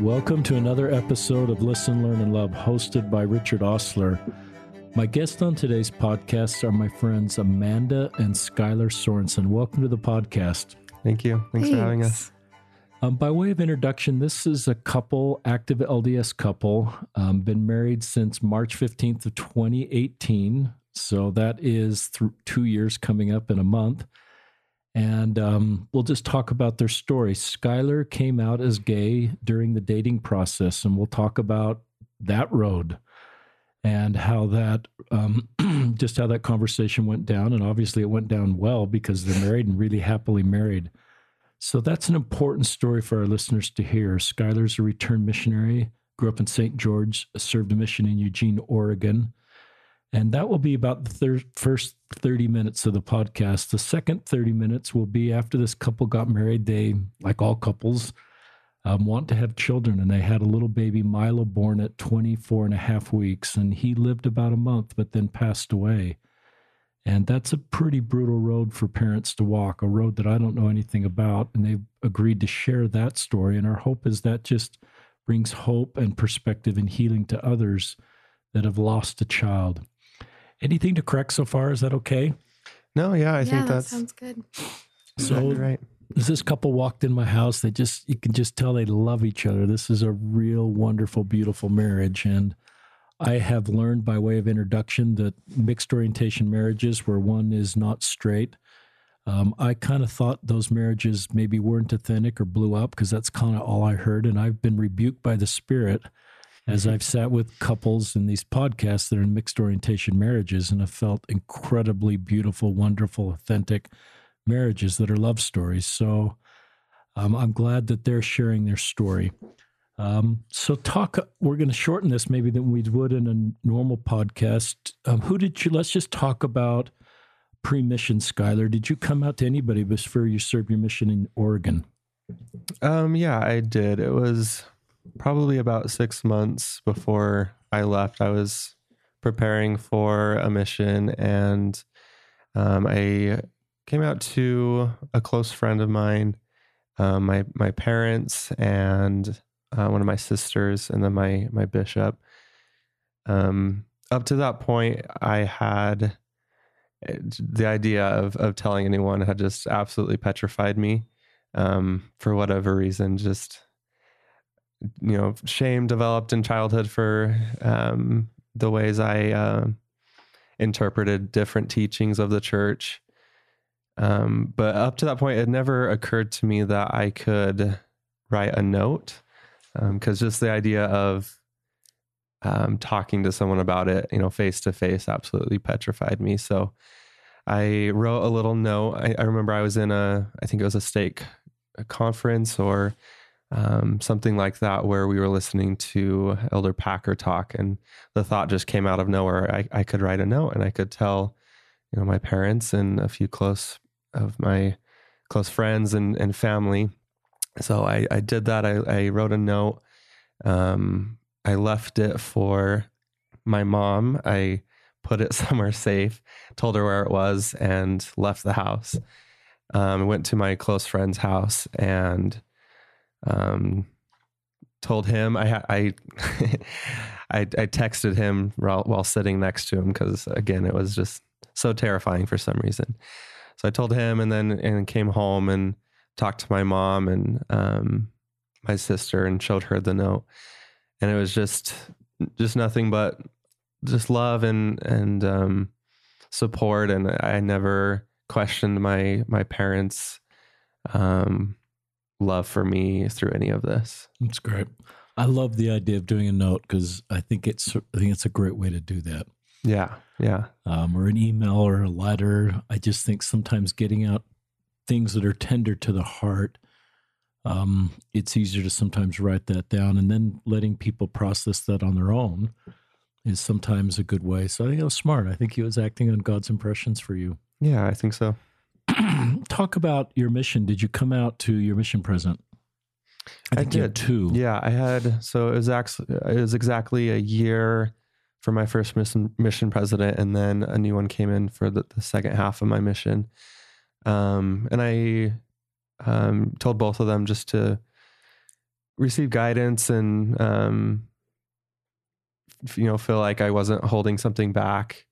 Welcome to another episode of Listen, Learn, and Love, hosted by Richard Ostler. My guests on today's podcast are my friends Amanda and Skylar Sorensen. Welcome to the podcast. Thank you. Thanks, for having us. Um, by way of introduction, this is a couple, active LDS couple, um, been married since March 15th of 2018. So that is th- two years coming up in a month and um, we'll just talk about their story. Skylar came out as gay during the dating process, and we'll talk about that road and how that um, just how that conversation went down. And obviously, it went down well because they're married and really happily married. So that's an important story for our listeners to hear. Skylar's a returned missionary, grew up in St. George, served a mission in Eugene, Oregon. And that will be about the thir- first 30 minutes of the podcast. The second 30 minutes will be after this couple got married. They, like all couples, um, want to have children. And they had a little baby, Milo, born at 24 and a half weeks. And he lived about a month, but then passed away. And that's a pretty brutal road for parents to walk, a road that I don't know anything about. And they've agreed to share that story. And our hope is that just brings hope and perspective and healing to others that have lost a child. Anything to correct so far? Is that okay? No, yeah, I yeah, think that that's sounds good. So right. As this couple walked in my house, they just you can just tell they love each other. This is a real wonderful, beautiful marriage. And I have learned by way of introduction that mixed orientation marriages where one is not straight. Um, I kind of thought those marriages maybe weren't authentic or blew up because that's kind of all I heard. And I've been rebuked by the Spirit as I've sat with couples in these podcasts that are in mixed orientation marriages and have felt incredibly beautiful, wonderful, authentic marriages that are love stories. So um, I'm glad that they're sharing their story. Um, so talk. We're going to shorten this maybe than we would in a normal podcast. Um, who did you? Let's just talk about pre-mission. Skylar, did you come out to anybody before you served your mission in Oregon? Um, yeah, I did. It was probably about six months before I left. I was preparing for a mission, and um, I came out to a close friend of mine, um, my my parents, and uh, one of my sisters, and then my my bishop. Um, up to that point, I had eh, the idea of of telling anyone had just absolutely petrified me. Um, for whatever reason, just you know, shame developed in childhood for um, the ways I uh, interpreted different teachings of the church. Um, but up to that point, it never occurred to me that I could write a note because um, just the idea of um, talking to someone about it, you know, face to face, absolutely petrified me. So I wrote a little note. I, I remember I was in a, I think it was a stake conference or um, something like that, where we were listening to Elder Packer talk, and the thought just came out of nowhere. I, I could write a note and I could tell, you know, my parents and a few close of my close friends and, and family. So I, I did that. I, I wrote a note. Um, I left it for my mom. I put it somewhere safe, told her where it was, and left the house. Um, went to my close friend's house and um, told him I I, I, I texted him while, sitting next to him because again it was just so terrifying for some reason. So I told him and then and came home and talked to my mom and um, my sister and showed her the note, and it was just just nothing but just love and and um, support, and I never questioned my my parents um, love for me through any of this. That's great. I love the idea of doing a note because I think it's I think it's a great way to do that. Yeah, yeah. Um, or an email or a letter. I just think sometimes getting out things that are tender to the heart. Um, it's easier to sometimes write that down and then letting people process that on their own is sometimes a good way. So I think it was smart. I think he was acting on God's impressions for you. Yeah, I think so. talk about your mission. Did you come out to your mission present? I, I did too. Yeah, I had. So it was actually it was exactly a year for my first mission mission president, and then a new one came in for the, the second half of my mission. Um, and I um, told both of them just to receive guidance and um, you know feel like I wasn't holding something back.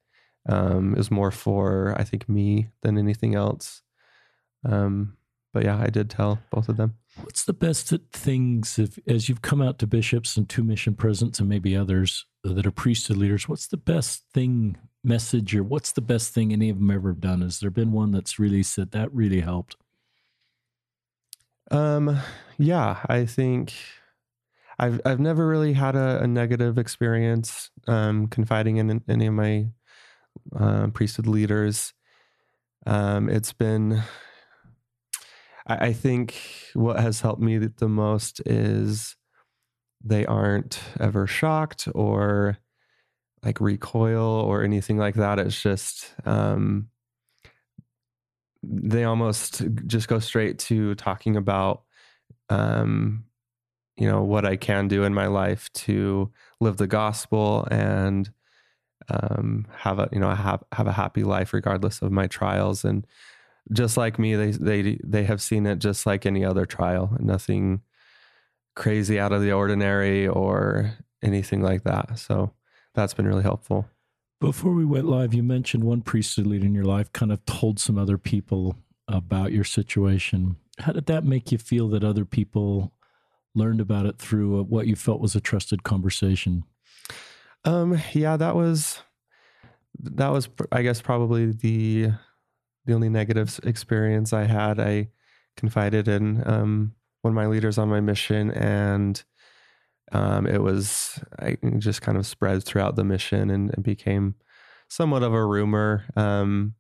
Um, it was more for I think me than anything else. Um, but yeah, I did tell both of them. What's the best things if, as you've come out to bishops and two mission presidents and maybe others that are priesthood leaders? What's the best thing message or what's the best thing any of them ever have done? Has there been one that's really said that really helped? Um, yeah, I think I've I've never really had a, a negative experience um, confiding in any of my uh, priesthood leaders. Um, it's been, I, I think, what has helped me the most is they aren't ever shocked or like recoil or anything like that. It's just um, they almost just go straight to talking about um, you know what I can do in my life to live the gospel and um, have a you know have have a happy life regardless of my trials and just like me they they they have seen it just like any other trial nothing crazy out of the ordinary or anything like that so that's been really helpful before we went live, you mentioned one priesthood leader in your life kind of told some other people about your situation. How did that make you feel that other people learned about it through what you felt was a trusted conversation? Um, yeah, that was that was I guess probably the the only negative experience I had. I confided in um, one of my leaders on my mission, and um, it was I just kind of spread throughout the mission and, and became somewhat of a rumor. Um,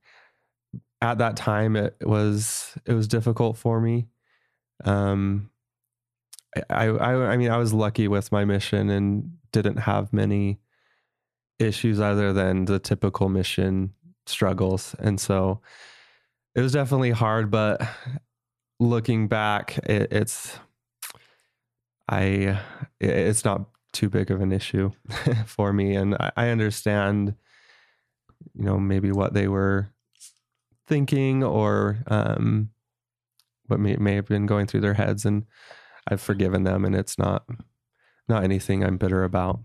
at that time, it was it was difficult for me. Um, I, I I mean I was lucky with my mission and didn't have many issues other than the typical mission struggles, and so it was definitely hard. But looking back, it, it's I it's not too big of an issue for me, and I, I understand, you know, maybe what they were thinking or um, what may, may have been going through their heads, and I've forgiven them, and it's not not anything I'm bitter about.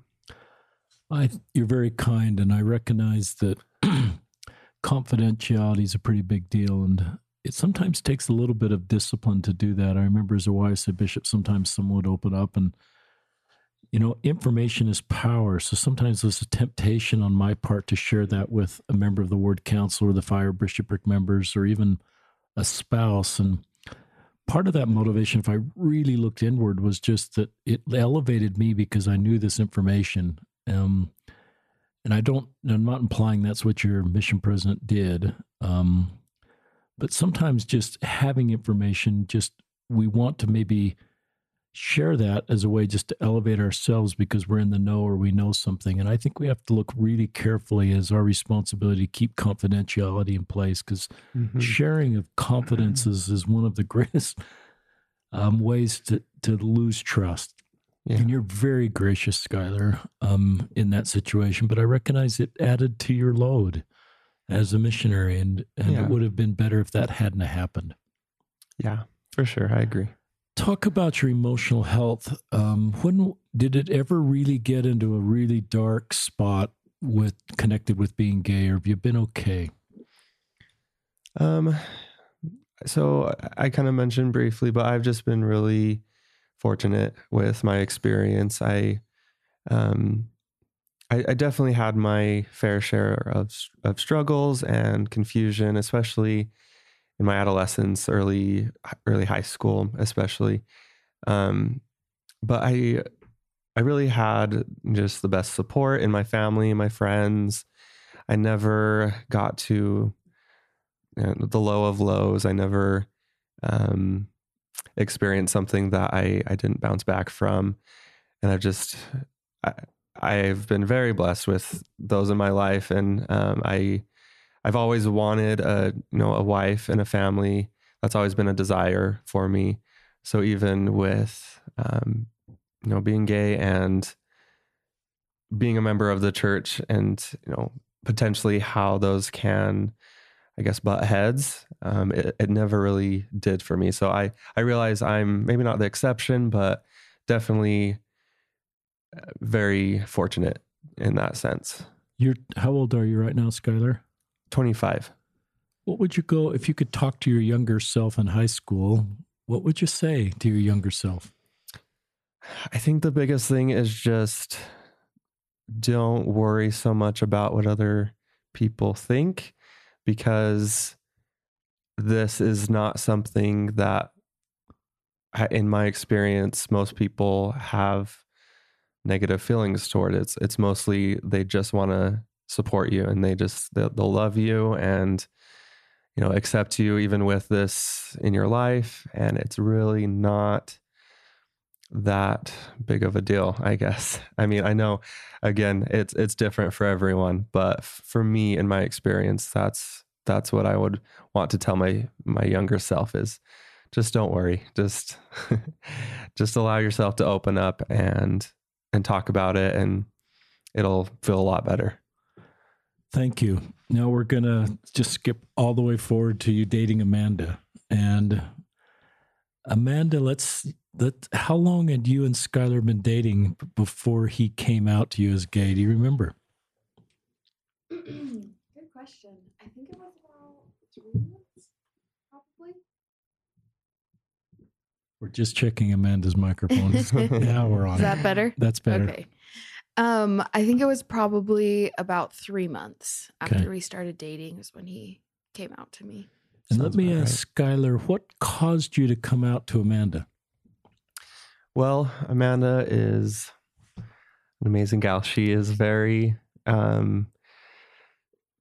I, you're very kind, and I recognize that confidentiality is a pretty big deal, and it sometimes takes a little bit of discipline to do that. I remember as a YSA bishop, sometimes someone would open up and, you know, information is power. So sometimes there's a temptation on my part to share that with a member of the ward council or the fire bishopric members or even a spouse. And part of that motivation, if I really looked inward, was just that it elevated me because I knew this information. Um, and I don't, I'm not implying that's what your mission president did. Um, but sometimes just having information, just we want to maybe share that as a way just to elevate ourselves because we're in the know or we know something. And I think we have to look really carefully as our responsibility to keep confidentiality in place because mm-hmm. sharing of confidences is one of the greatest um, ways to, to lose trust. Yeah. And you're very gracious, Skylar, um, in that situation. But I recognize it added to your load as a missionary, and and yeah. it would have been better if that hadn't happened. Yeah, for sure, I agree. Talk about your emotional health. Um, when did it ever really get into a really dark spot with connected with being gay, or have you been okay? Um, so I kind of mentioned briefly, but I've just been really fortunate with my experience. I um I, I definitely had my fair share of of struggles and confusion, especially in my adolescence, early early high school, especially. Um, but I I really had just the best support in my family, my friends. I never got to you know, the low of lows. I never um, experienced something that I I didn't bounce back from, and I've just I, I've been very blessed with those in my life, and um, I I've always wanted a you know a wife and a family. That's always been a desire for me. So even with um, you know being gay and being a member of the church, and you know potentially how those can, I guess, butt heads. Um, it, it never really did for me. So I I realize I'm maybe not the exception, but definitely uh, very fortunate in that sense. You're how old are you right now, Skylar? 25. What would you go if you could talk to your younger self in high school? What would you say to your younger self? I think the biggest thing is just don't worry so much about what other people think because this is not something that in my experience most people have negative feelings toward it. it's it's mostly they just want to support you and they just they'll, they'll love you and you know accept you even with this in your life and it's really not that big of a deal i guess. I mean i know again it's it's different for everyone but for me in my experience that's that's what i would want to tell my my younger self is just don't worry. Just just allow yourself to open up and and talk about it and it'll feel a lot better. Thank you. Now we're gonna just skip all the way forward to you dating amanda. And amanda let's that how long had you and Skylar been dating before he came out to you as gay? Do you remember? Good question. I think it was about three months, probably. We're just checking Amanda's microphone. now we're on. Is that better? That's better. Okay. Um, I think it was probably about three months after okay. we started dating is when he came out to me. And Sounds let me ask right. Skylar, what caused you to come out to Amanda? Well, Amanda is an amazing gal. She is very, um,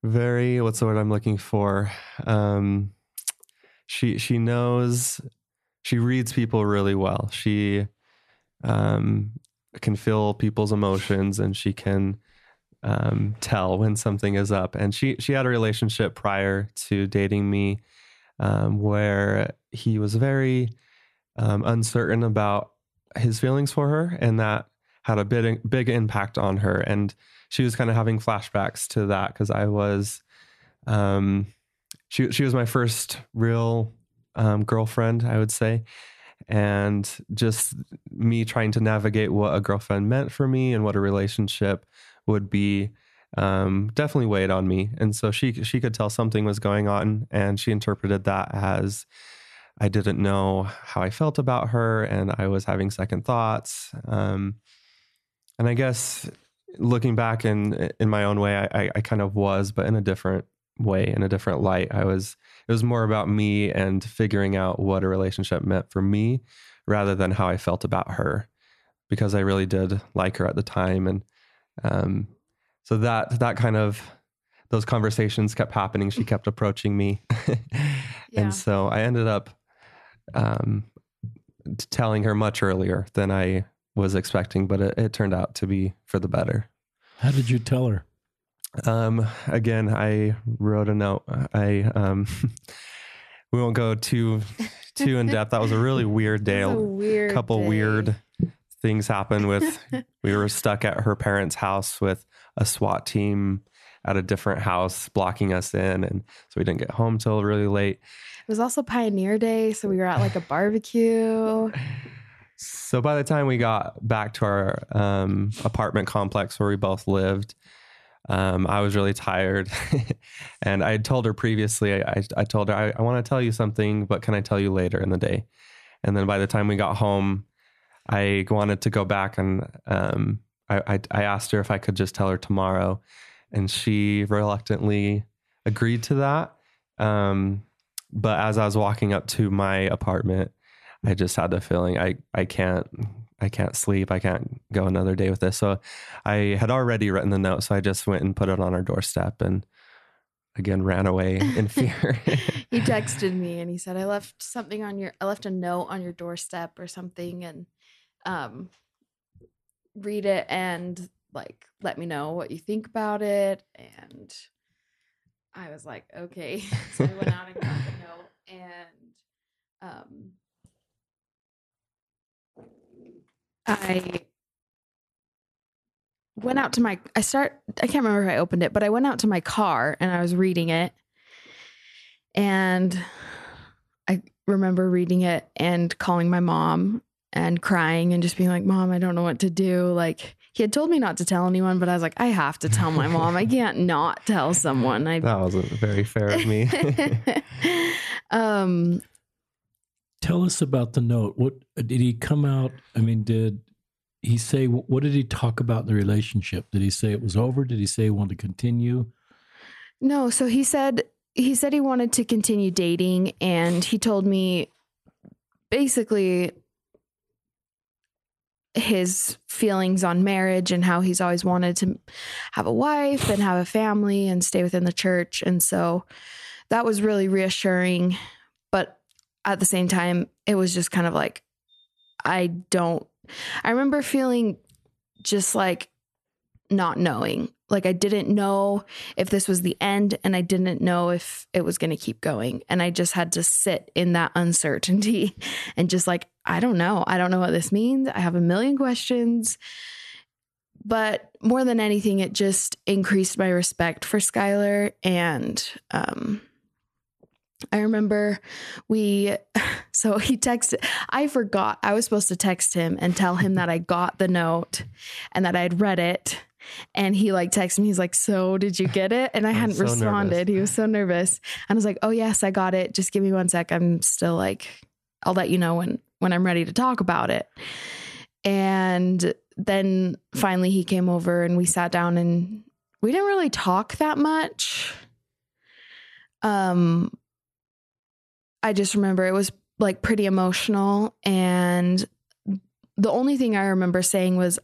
very. What's the word I'm looking for? Um, she she knows. She reads people really well. She um, can feel people's emotions, and she can um, tell when something is up. And she she had a relationship prior to dating me, um, where he was very um, uncertain about his feelings for her, and that had a big big impact on her. And she was kind of having flashbacks to that because I was, um, she she was my first real um, girlfriend, I would say, and just me trying to navigate what a girlfriend meant for me and what a relationship would be um, definitely weighed on me. And so she she could tell something was going on, and she interpreted that as I didn't know how I felt about her and I was having second thoughts. Um, and I guess looking back in in my own way, I, I kind of was, but in a different way, in a different light. I was it was more about me and figuring out what a relationship meant for me rather than how I felt about her. Because I really did like her at the time. And um, so that that kind of those conversations kept happening. She kept approaching me. yeah. And so I ended up um, telling her much earlier than I was expecting, but it, it, turned out to be for the better. How did you tell her? Um, again, I wrote a note. I um, we won't go too too in depth. That was a really weird day. A weird couple day. weird things happened with. we were stuck at her parents' house with a SWAT team at a different house blocking us in, and so we didn't get home till really late. It was also Pioneer Day, so we were at like a barbecue. So by the time we got back to our um, apartment complex where we both lived, um, I was really tired. and I had told her previously, I, I told her, I, I want to tell you something, but can I tell you later in the day? And then by the time we got home, I wanted to go back and um, I, I, I asked her if I could just tell her tomorrow. And she reluctantly agreed to that. Um, but as I was walking up to my apartment, I just had the feeling I I can't I can't sleep. I can't go another day with this. So I had already written the note, so I just went and put it on our doorstep and again ran away in fear. he texted me and he said I left something on your I left a note on your doorstep or something and um read it and like let me know what you think about it and I was like, okay. so I went out and got the note and um I went out to my I start I can't remember if I opened it, but I went out to my car and I was reading it. And I remember reading it and calling my mom and crying and just being like, Mom, I don't know what to do. Like, he had told me not to tell anyone, but I was like, I have to tell my mom. I can't not tell someone. I That wasn't very fair of me. um Tell us about the note. What did he come out? I mean, did he say what did he talk about in the relationship? Did he say it was over? Did he say he wanted to continue? no, so he said he said he wanted to continue dating and he told me basically his feelings on marriage and how he's always wanted to have a wife and have a family and stay within the church. And so that was really reassuring. But at the same time, it was just kind of like, I don't, I remember feeling just like not knowing. Like I didn't know if this was the end and I didn't know if it was going to keep going. And I just had to sit in that uncertainty and just like, I don't know. I don't know what this means. I have a million questions. But more than anything, it just increased my respect for Skylar. And um, I remember we, so he texted, I forgot, I was supposed to text him and tell him that I got the note and that I'd read it. And he like texted me, he's like, So did you get it? And I I'm hadn't so responded. nervous. He was so nervous. And I was like, Oh, yes, I got it. Just give me one sec. I'm still like, I'll let you know when when I'm ready to talk about it. And then finally he came over and we sat down and we didn't really talk that much. Um I just remember it was like pretty emotional and the only thing I remember saying was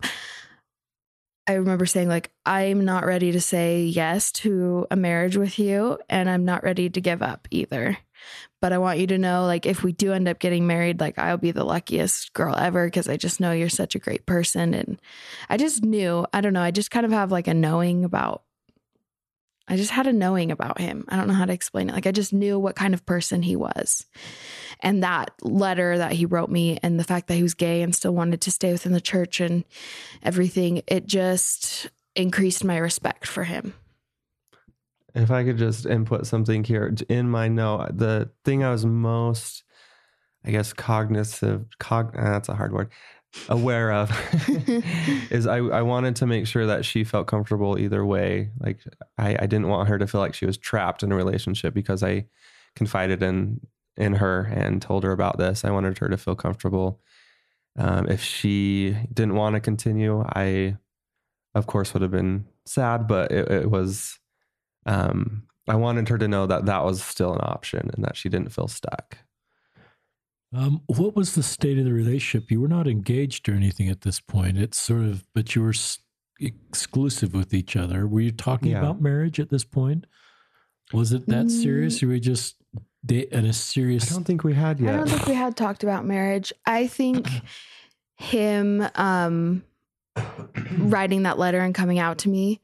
I remember saying like I'm not ready to say yes to a marriage with you and I'm not ready to give up either. But I want you to know like if we do end up getting married like I'll be the luckiest girl ever because I just know you're such a great person and I just knew, I don't know, I just kind of have like a knowing about I just had a knowing about him. I don't know how to explain it. Like I just knew what kind of person he was. And that letter that he wrote me and the fact that he was gay and still wanted to stay within the church and everything, it just increased my respect for him. If I could just input something here in my note, the thing I was most, I guess, cognitive, cog, uh, that's a hard word, aware of is I, I wanted to make sure that she felt comfortable either way. Like I, I didn't want her to feel like she was trapped in a relationship because I confided in in her and told her about this. I wanted her to feel comfortable. Um, if she didn't want to continue, I, of course, would have been sad, but it, it was um, I wanted her to know that that was still an option and that she didn't feel stuck. Um, what was the state of the relationship? You were not engaged or anything at this point. It's sort of, but you were s- exclusive with each other. Were you talking Yeah. about marriage at this point? Was it that serious? Or were you just da- at a serious? I don't think we had yet. I don't think we had talked about marriage. I think him um, writing that letter and coming out to me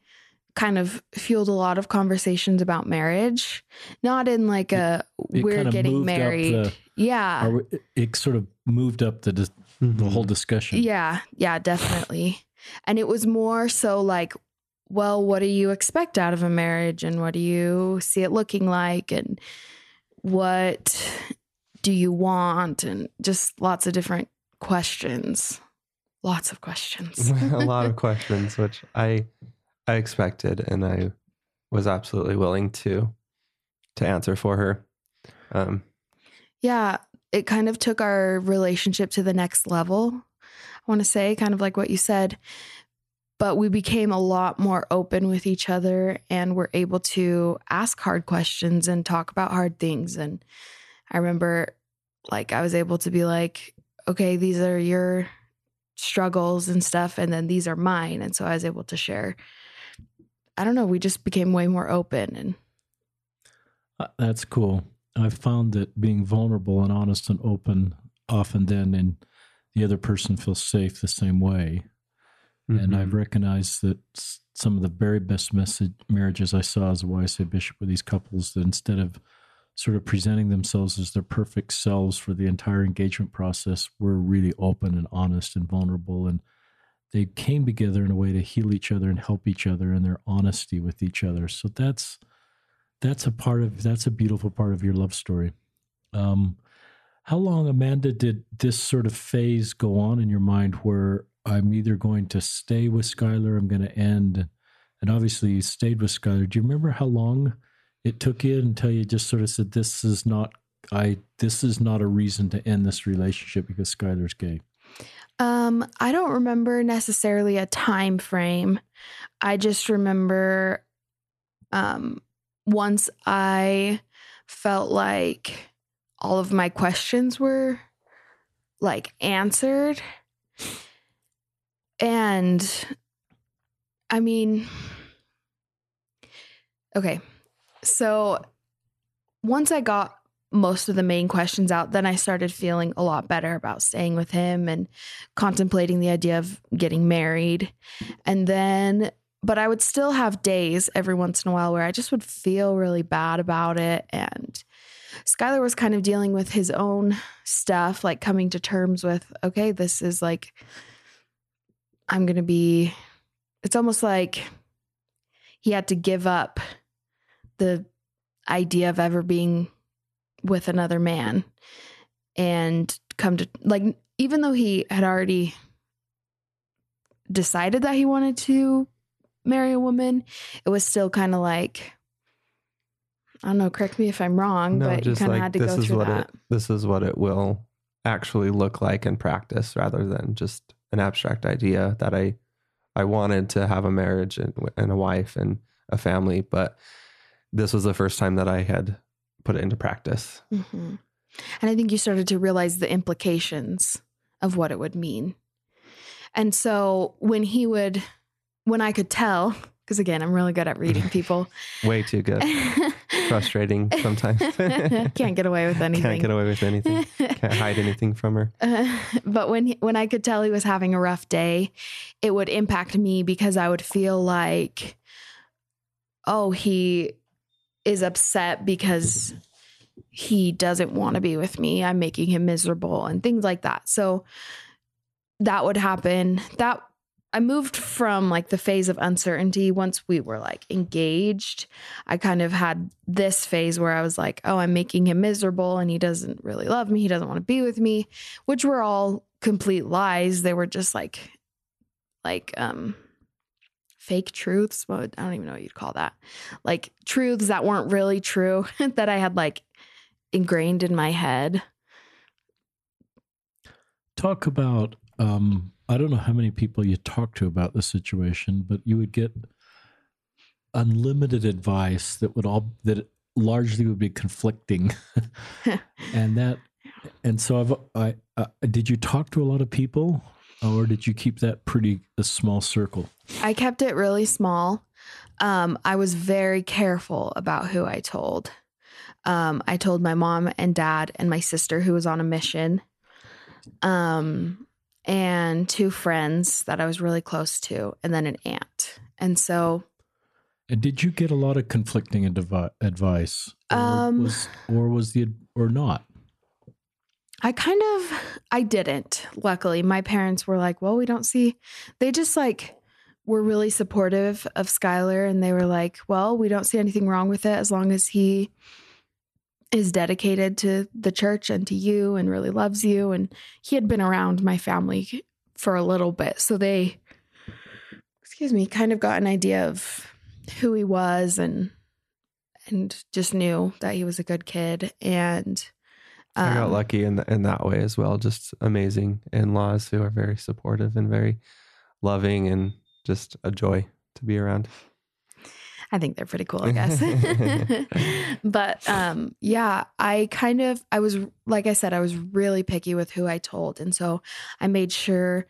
kind of fueled a lot of conversations about marriage. Not in like a it we're kinda getting moved up married. the- yeah. we- it sort of moved up the dis- the whole mm-hmm. discussion. Yeah, yeah, definitely. And it was more so like, well, what do you expect out of a marriage and what do you see it looking like and what do you want and just lots of different questions. Lots of questions. a lot of questions, which I I expected, and I was absolutely willing to to answer for her. Um, yeah, it kind of took our relationship to the next level. I want to say, kind of like what you said, but we became a lot more open with each other and were able to ask hard questions and talk about hard things. And I remember, like, I was able to be like, okay, these are your struggles and stuff, and then these are mine. And so I was able to share. I don't know, we just became way more open and Uh, That's cool. I've found that being vulnerable and honest and open often then and the other person feels safe the same way. And mhm. I've recognized that some of the very best message marriages I saw as a YSA bishop with these couples that instead of sort of presenting themselves as their perfect selves for the entire engagement process, were really open and honest and vulnerable. And they came together in a way to heal each other and help each other in their honesty with each other. So that's that's a part of that's a beautiful part of your love story. Um, How long, Amanda, did this sort of phase go on in your mind where I'm either going to stay with Skylar, I'm going to end? And obviously, you stayed with Skylar. Do you remember how long it took you until you just sort of said, "This is not I. This is not a reason to end this relationship because Skylar's gay." Um, I don't remember necessarily a time frame. I just remember um once I felt like all of my questions were like answered. And I mean, okay. So once I got most of the main questions out, then I started feeling a lot better about staying with him and contemplating the idea of getting married. And then, but I would still have days every once in a while where I just would feel really bad about it. And Skylar was kind of dealing with his own stuff, like coming to terms with, okay, this is like, I'm going to be, it's almost like he had to give up the idea of ever being with another man and come to like even though he had already decided that he wanted to marry a woman it was still kind of like i don't know correct me if i'm wrong No, but you kind of like had to go through that it this is what it will actually look like in practice rather than just an abstract idea that I I wanted to have a marriage and, and a wife and a family, but this was the first time that I had put it into practice. hmm And I think you started to realize the implications of what it would mean. And so when he would, when I could tell, because again, I'm really good at reading people. Way too good. Frustrating sometimes. Can't get away with anything. Can't get away with anything. Can't hide anything from her. Uh, but when he, when I could tell he was having a rough day, it would impact me because I would feel like, oh, he is upset because he doesn't want to be with me. I'm making him miserable and things like that. So that would happen. That I moved from like the phase of uncertainty once we were like engaged. I kind of had this phase where I was like, oh, I'm making him miserable and he doesn't really love me. He doesn't want to be with me, which were all complete lies. They were just like, like, um, fake truths. What I don't even know what you'd call that. Like truths that weren't really true that I had like ingrained in my head. Talk about um I don't know how many people you talk to about the situation, but you would get unlimited advice that would all that largely would be conflicting, and that and so I've I uh, did you talk to a lot of people, or did you keep that pretty a small circle? I kept it really small. Um, I was very careful about who I told. Um, I told my mom and dad and my sister who was on a mission, um, and two friends that I was really close to, and then an aunt. And so And did you get a lot of conflicting advi- advice, or Um, was, or was the or not? I kind of I didn't. Luckily, my parents were like, "Well, we don't see." They just like were really supportive of Skylar and they were like, "Well, we don't see anything wrong with it as long as he is dedicated to the church and to you and really loves you." And he had been around my family for a little bit, so they excuse me, kind of got an idea of who he was and and just knew that he was a good kid and I got um, lucky in in that way as well. Just amazing in laws who are very supportive and very loving and just a joy to be around. I think they're pretty cool, I guess. but um yeah, I kind of I was like I said I was really picky with who I told and so I made sure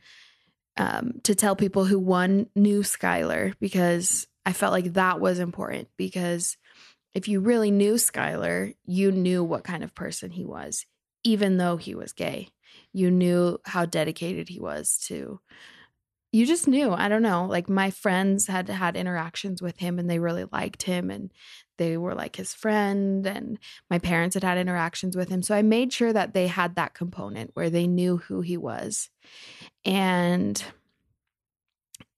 um to tell people who one knew Skylar because I felt like that was important because if you really knew Skylar, you knew what kind of person he was even though he was gay. You knew how dedicated he was to you just knew. I don't know. Like my friends had had interactions with him and they really liked him and they were like his friend and my parents had had interactions with him. So I made sure that they had that component where they knew who he was. And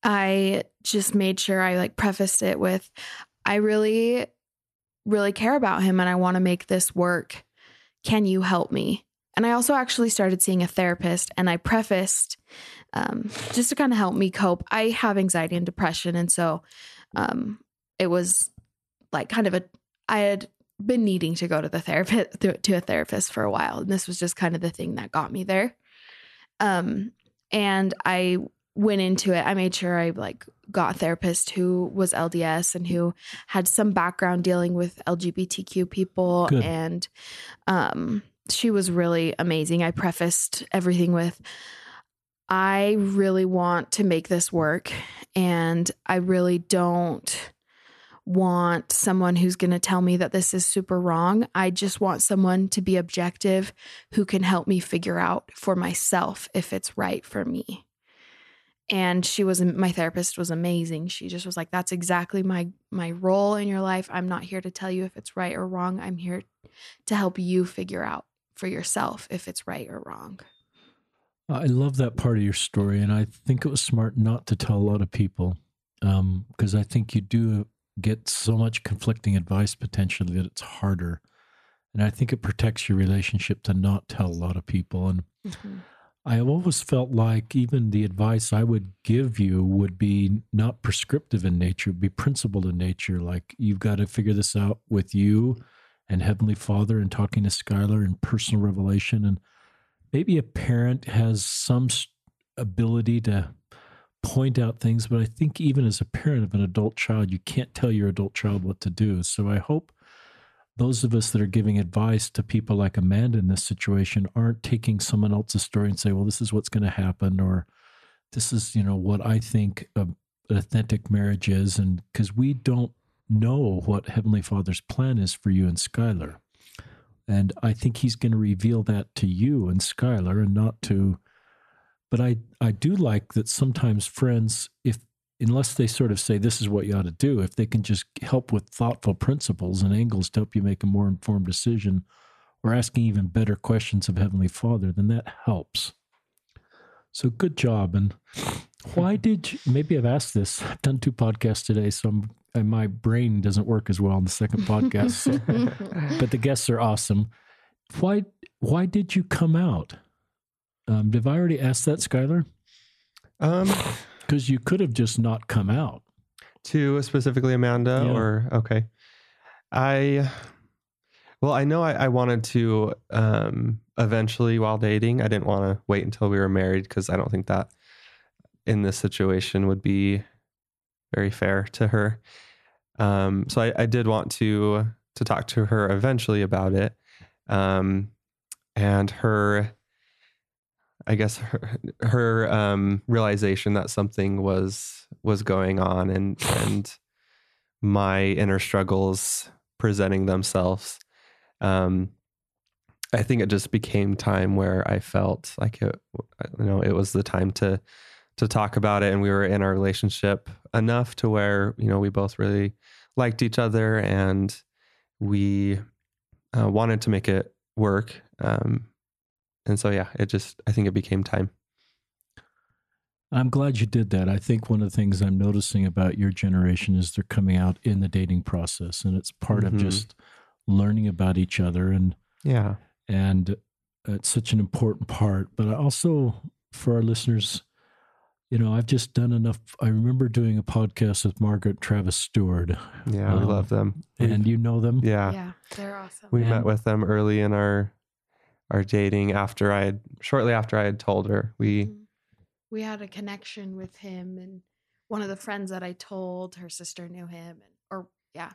I just made sure I like prefaced it with I really really care about him and I want to make this work. Can you help me? And I also actually started seeing a therapist, and I prefaced um, just to kind of help me cope. I have anxiety and depression, and so um, it was like kind of a I had been needing to go to the therapist to a therapist for a while, and this was just kind of the thing that got me there. Um, and I went into it. I made sure I like got a therapist who was LDS and who had some background dealing with LGBTQ people, Good. and um, she was really amazing. I prefaced everything with. I really want to make this work, and I really don't want someone who's going to tell me that this is super wrong. I just want someone to be objective who can help me figure out for myself if it's right for me. And she was my therapist was amazing. She just was like that's exactly my my role in your life. I'm not here to tell you if it's right or wrong. I'm here to help you figure out for yourself if it's right or wrong. I love that part of your story, and I think it was smart not to tell a lot of people because I think you do get so much conflicting advice potentially that it's harder. And I think it protects your relationship to not tell a lot of people. And Mhm. I have always felt like even the advice I would give you would be not prescriptive in nature, be principled in nature. Like you've got to figure this out with you and Heavenly Father and talking to Skylar and personal revelation. And maybe a parent has some ability to point out things, but I think even as a parent of an adult child, you can't tell your adult child what to do. So I hope those of us that are giving advice to people like Amanda in this situation aren't taking someone else's story and say, well, this is what's going to happen, or this is, you know, what I think an authentic marriage is. And because we don't know what Heavenly Father's plan is for you and Skylar. And I think he's going to reveal that to you and Skylar and not to but I, I do like that sometimes friends, if unless they sort of say this is what you ought to do, if they can just help with thoughtful principles and angles to help you make a more informed decision or asking even better questions of Heavenly Father, then that helps. So good job. And why did you, maybe I've asked this? I've done two podcasts today, so I'm, and my brain doesn't work as well on the second podcast. So, but the guests are awesome. Why why did you come out? Um, did I already ask that, Skylar? Um, Because you could have just not come out. to specifically Amanda, Yeah. or okay, I. Well, I know I, I wanted to um, eventually while dating. I didn't want to wait until we were married because I don't think that in this situation would be very fair to her. Um, so I, I did want to to talk to her eventually about it, um, and her, I guess her, her um, realization that something was was going on, and and my inner struggles presenting themselves. Um, I think it just became time where I felt like it, you know, it was the time to to talk about it, and we were in our relationship enough to where you know we both really liked each other, and we uh, wanted to make it work. Um, and so, yeah, it just I think it became time. I'm glad you did that. I think one of the things I'm noticing about your generation is they're coming out in the dating process, and it's part Mhm. of just learning about each other, and Yeah. and it's such an important part. But I also, for our listeners, you know, I've just done enough. I remember doing a podcast with Margaret Travis Stewart, Yeah, we Um, love them. And you know them. yeah, yeah, they're awesome. we And- met with them early in our our dating after I had shortly after I had told her. We Mhm. we had a connection with him and one of the friends that I told her sister knew him and or yeah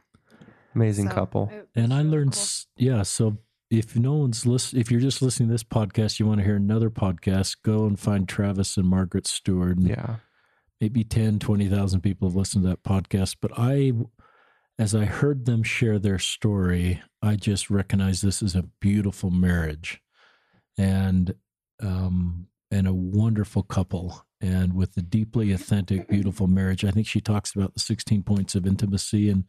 amazing So, couple. and I learned, cool. yeah. So if no one's listen, if you're just listening to this podcast, you want to hear another podcast, go and find Travis and Margaret Stewart. And Yeah. maybe 10, 20,000 people have listened to that podcast. But I, as I heard them share their story, I just recognized this is a beautiful marriage and, um, and a wonderful couple. And with a deeply authentic, beautiful marriage, I think she talks about the 16 points of intimacy and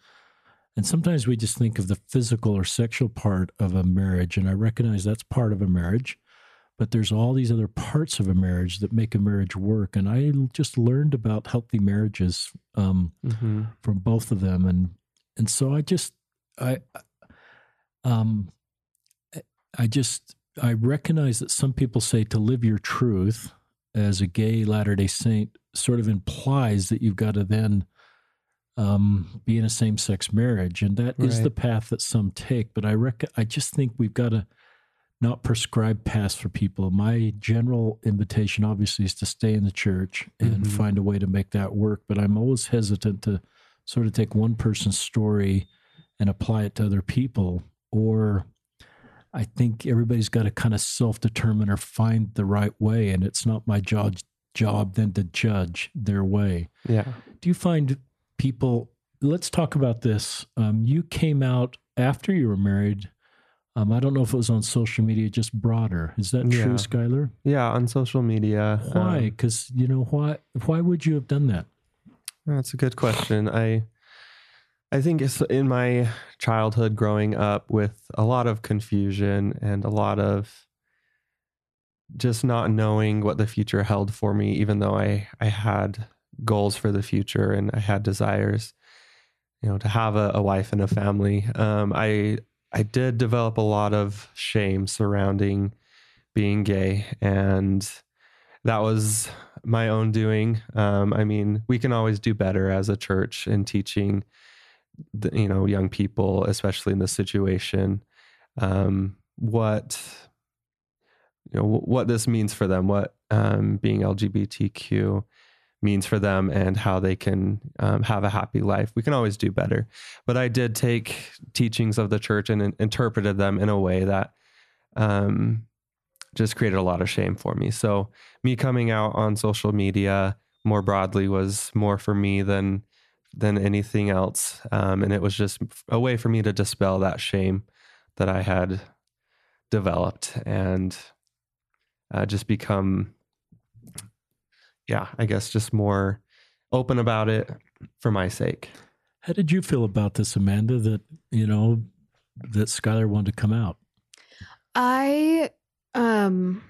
and sometimes we just think of the physical or sexual part of a marriage, and I recognize that's part of a marriage, but there's all these other parts of a marriage that make a marriage work. And I just learned about healthy marriages um, hmm from both of them, and and so I just I um I just I recognize that some people say to live your truth as a gay Latter day Saint sort of implies that you've got to then um, be in a same sex marriage. And that is Right. the path that some take. But I rec- I just think we've got to not prescribe paths for people. My general invitation, obviously, is to stay in the church and Mhm. find a way to make that work. But I'm always hesitant to sort of take one person's story and apply it to other people. Or I think everybody's got to kind of self determine or find the right way. And it's not my job, job then to judge their way. Yeah. Do you find people, let's talk about this. Um, you came out after you were married. Um, I don't know if it was on social media, just broader. Is that Yeah. true, Skylar? Yeah. On social media. Why? um, Because you know why? Why would you have done that? That's a good question. I I think it's in my childhood growing up with a lot of confusion and a lot of just not knowing what the future held for me even though I I had goals for the future and I had desires you know to have a, a wife and a family. Um I I did develop a lot of shame surrounding being gay and that was my own doing. Um, I mean, we can always do better as a church in teaching, the, you know, young people, especially in this situation, um, what you know what this means for them, what um, being LGBTQ means for them, and how they can um, have a happy life. We can always do better. But I did take teachings of the church and in- interpreted them in a way that um, just created a lot of shame for me. So me coming out on social media more broadly was more for me than than anything else, um, and it was just a way for me to dispel that shame that I had developed and uh, just become, yeah, I guess just more open about it for my sake. How did you feel about this, Amanda? That you know that Skylar wanted to come out. I um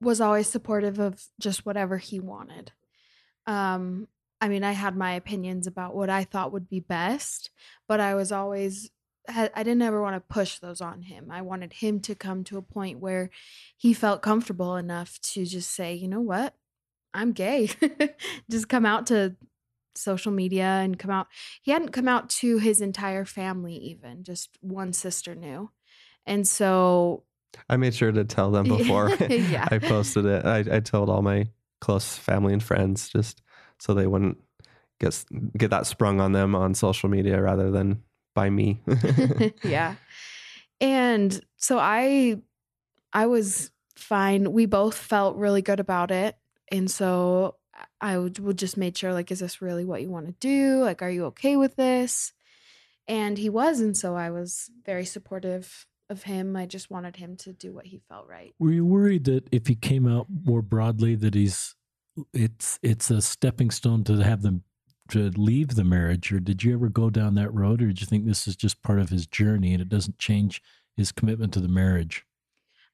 was always supportive of just whatever he wanted. Um I mean, I had my opinions about what I thought would be best, but I was always I I didn't ever want to push those on him. I wanted him to come to a point where he felt comfortable enough to just say, "You know what? I'm gay." just come out to social media and come out. He hadn't come out to his entire family even, just one sister knew. And so I made sure to tell them before Yeah. I posted it. I, I told all my close family and friends just so they wouldn't get get that sprung on them on social media rather than by me. yeah. And so I I was fine. We both felt really good about it. And so I would, would just made sure like is this really what you want to do? Like are you okay with this? And he was and so I was very supportive of him. I just wanted him to do what he felt right. Were you worried that if he came out more broadly, that he's it's it's a stepping stone to have them to leave the marriage, or did you ever go down that road, or did you think this is just part of his journey and it doesn't change his commitment to the marriage?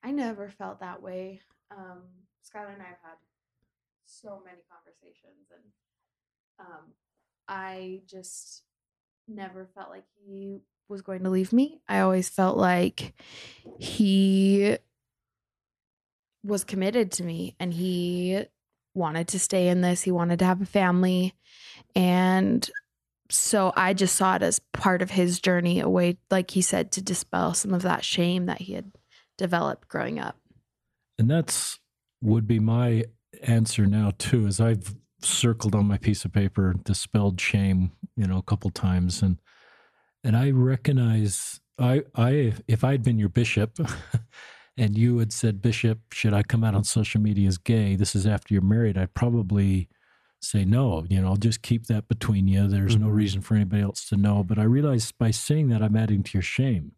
I never felt that way. Um, Skylar and I have had so many conversations, and um, I just never felt like he was going to leave me. I always felt like he was committed to me and he wanted to stay in this. He wanted to have a family. And so I just saw it as part of his journey, a way, like he said, to dispel some of that shame that he had developed growing up. And that's would be my answer now too, as I've circled on my piece of paper dispelled shame, you know, a couple times, and and I recognize I I if I'd been your bishop. And you had said, Bishop, should I come out on social media as gay? This is after you're married. I'd probably say no. You know, I'll just keep that between you. There's no Mhm. reason for anybody else to know. But I realize by saying that, I'm adding to your shame.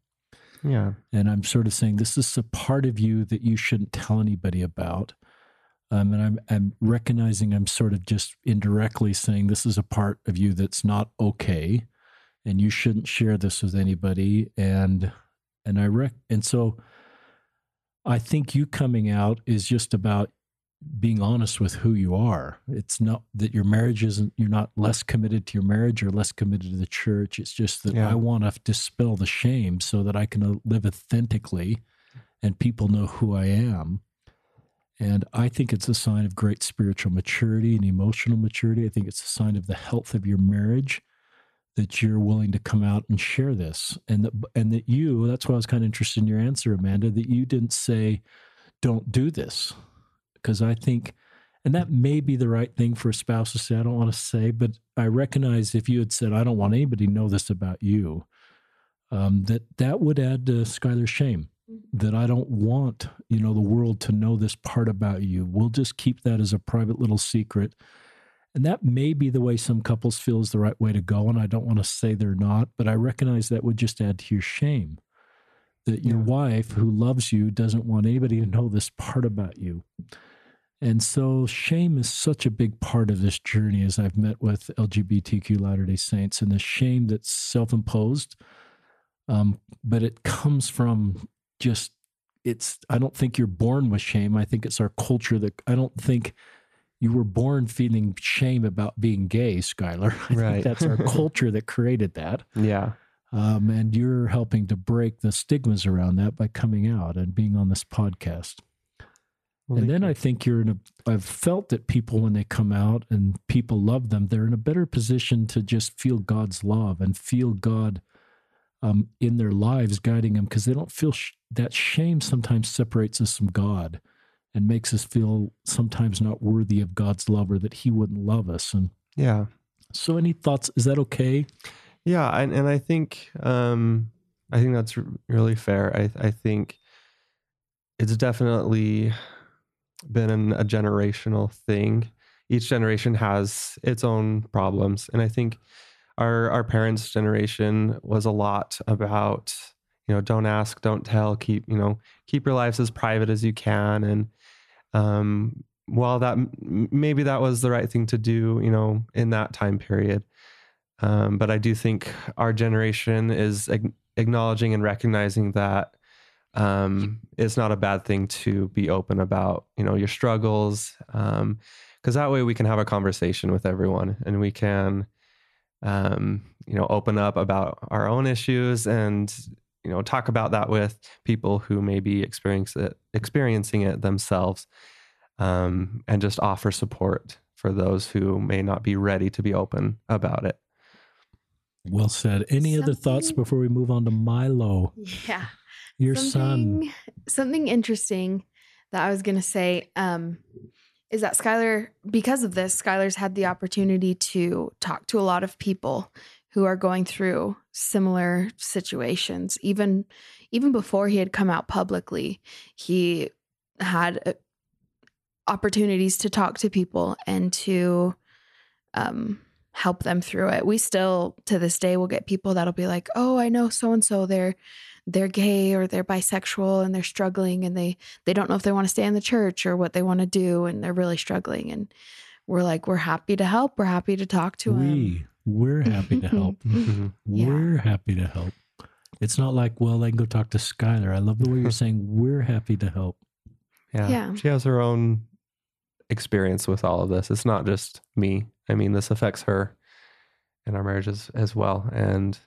yeah. And I'm sort of saying this is a part of you that you shouldn't tell anybody about. Um, and I'm, I'm recognizing I'm sort of just indirectly saying this is a part of you that's not okay, and you shouldn't share this with anybody. And and I rec and so I think you coming out is just about being honest with who you are. It's not that your marriage isn't, you're not less committed to your marriage or less committed to the church. It's just that Yeah. I want to dispel the shame so that I can live authentically and people know who I am. And I think it's a sign of great spiritual maturity and emotional maturity. I think it's a sign of the health of your marriage that you're willing to come out and share this. And that, and that you, that's why I was kind of interested in your answer, Amanda, that you didn't say, don't do this. Because I think, and that may be the right thing for a spouse to say, I don't want to say, but I recognize if you had said, I don't want anybody to know this about you, um, that that would add to Skylar's shame that I don't want, you know, the world to know this part about you. We'll just keep that as a private little secret. And that may be the way some couples feel is the right way to go. And I don't want to say they're not, but I recognize that would just add to your shame that your Yeah. wife who loves you doesn't want anybody to know this part about you. And so shame is such a big part of this journey as I've met with LGBTQ Latter day Saints and the shame that's self imposed. Um, but it comes from just, it's, I don't think you're born with shame. I think it's our culture that I don't think you were born feeling shame about being gay, Skylar. I Right. think that's our culture that created that. Yeah. Um, and you're helping to break the stigmas around that by coming out and being on this podcast. Well, and then you. I think you're in a, I've felt that people, when they come out and people love them, they're in a better position to just feel God's love and feel God um, in their lives guiding them because they don't feel sh- that shame sometimes separates us from God and makes us feel sometimes not worthy of God's love or that He wouldn't love us. And yeah. so, any thoughts? Is that okay? Yeah, and, and I think um, I think that's really fair. I I think it's definitely been an, a generational thing. Each generation has its own problems, and I think our our parents' generation was a lot about you know don't ask, don't tell, keep you know keep your lives as private as you can, and um, while that maybe that was the right thing to do, you know, in that time period. Um, but I do think our generation is ag- acknowledging and recognizing that um, it's not a bad thing to be open about, you know, your struggles, because that way we can have a conversation with everyone and we can, um, you know, open up about our own issues and you know talk about that with people who may be experience it, experiencing it themselves, um, and just offer support for those who may not be ready to be open about it. Well said. Any other thoughts before we move on to Milo, Yeah. your son? something, Something interesting that I was going to say um, is that Skylar, because of this, Skylar's had the opportunity to talk to a lot of people who are going through similar situations. Even even before he had come out publicly, he had uh, opportunities to talk to people and to um, help them through it. We still, to this day, will get people that'll be like, "Oh, I know so and so. They're they're gay or they're bisexual and they're struggling and they they don't know if they want to stay in the church or what they want to do and they're really struggling." And we're like, "We're happy to help. We're happy to talk to them." we we're happy to help. Yeah. We're happy to help. It's not like, well, I can go talk to Skylar. I love the way you're saying we're happy to help. Yeah. Yeah. She has her own experience with all of this. It's not just me. I mean, this affects her and our marriages as well. And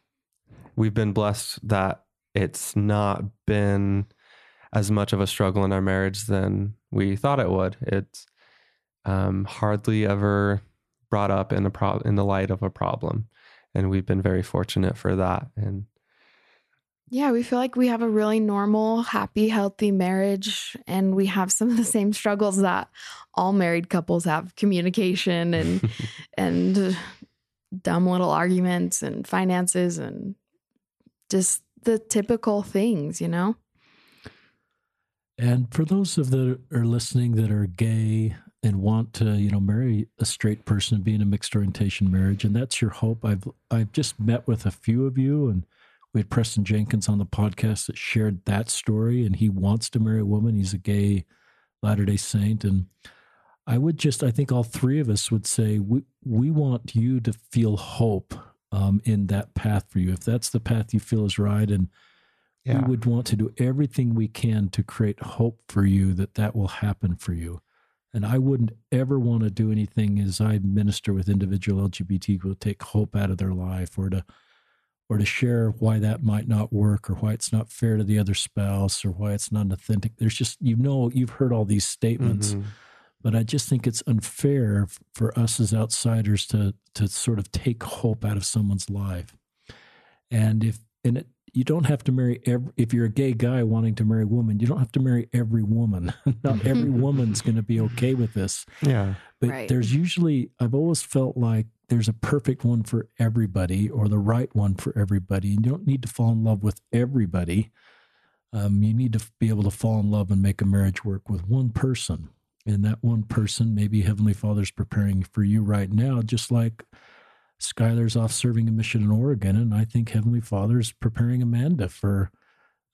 we've been blessed that it's not been as much of a struggle in our marriage than we thought it would. It's um, hardly ever brought up in a pro- in the light of a problem. And we've been very fortunate for that. And Yeah, we feel like we have a really normal, happy, healthy marriage, and we have some of the same struggles that all married couples have: communication and and dumb little arguments and finances and just the typical things, you know. And for those of that are listening that are gay and want to, you know, marry a straight person and be in a mixed orientation marriage, and that's your hope. I've I've just met with a few of you, and we had Preston Jenkins on the podcast that shared that story, and he wants to marry a woman. He's a gay Latter Day Saint, and I would just, I think all three of us would say we we want you to feel hope um, in that path for you. If that's the path you feel is right, and yeah. we would want to do everything we can to create hope for you that that will happen for you. And I wouldn't ever want to do anything as I minister with individual LGBT who to take hope out of their life or to or to share why that might not work or why it's not fair to the other spouse or why it's not authentic. There's just, you know, you've heard all these statements, Mhm. But I just think it's unfair for us as outsiders to, to sort of take hope out of someone's life. And if, and it, you don't have to marry every, if you're a gay guy wanting to marry a woman, you don't have to marry every woman. not every woman's going to be okay with this. Yeah. But Right. there's usually, I've always felt like there's a perfect one for everybody or the right one for everybody. And you don't need to fall in love with everybody. Um, you need to be able to fall in love and make a marriage work with one person. And that one person, maybe Heavenly Father's preparing for you right now, just like Skylar's off serving a mission in Oregon. And I think Heavenly Father's preparing Amanda for,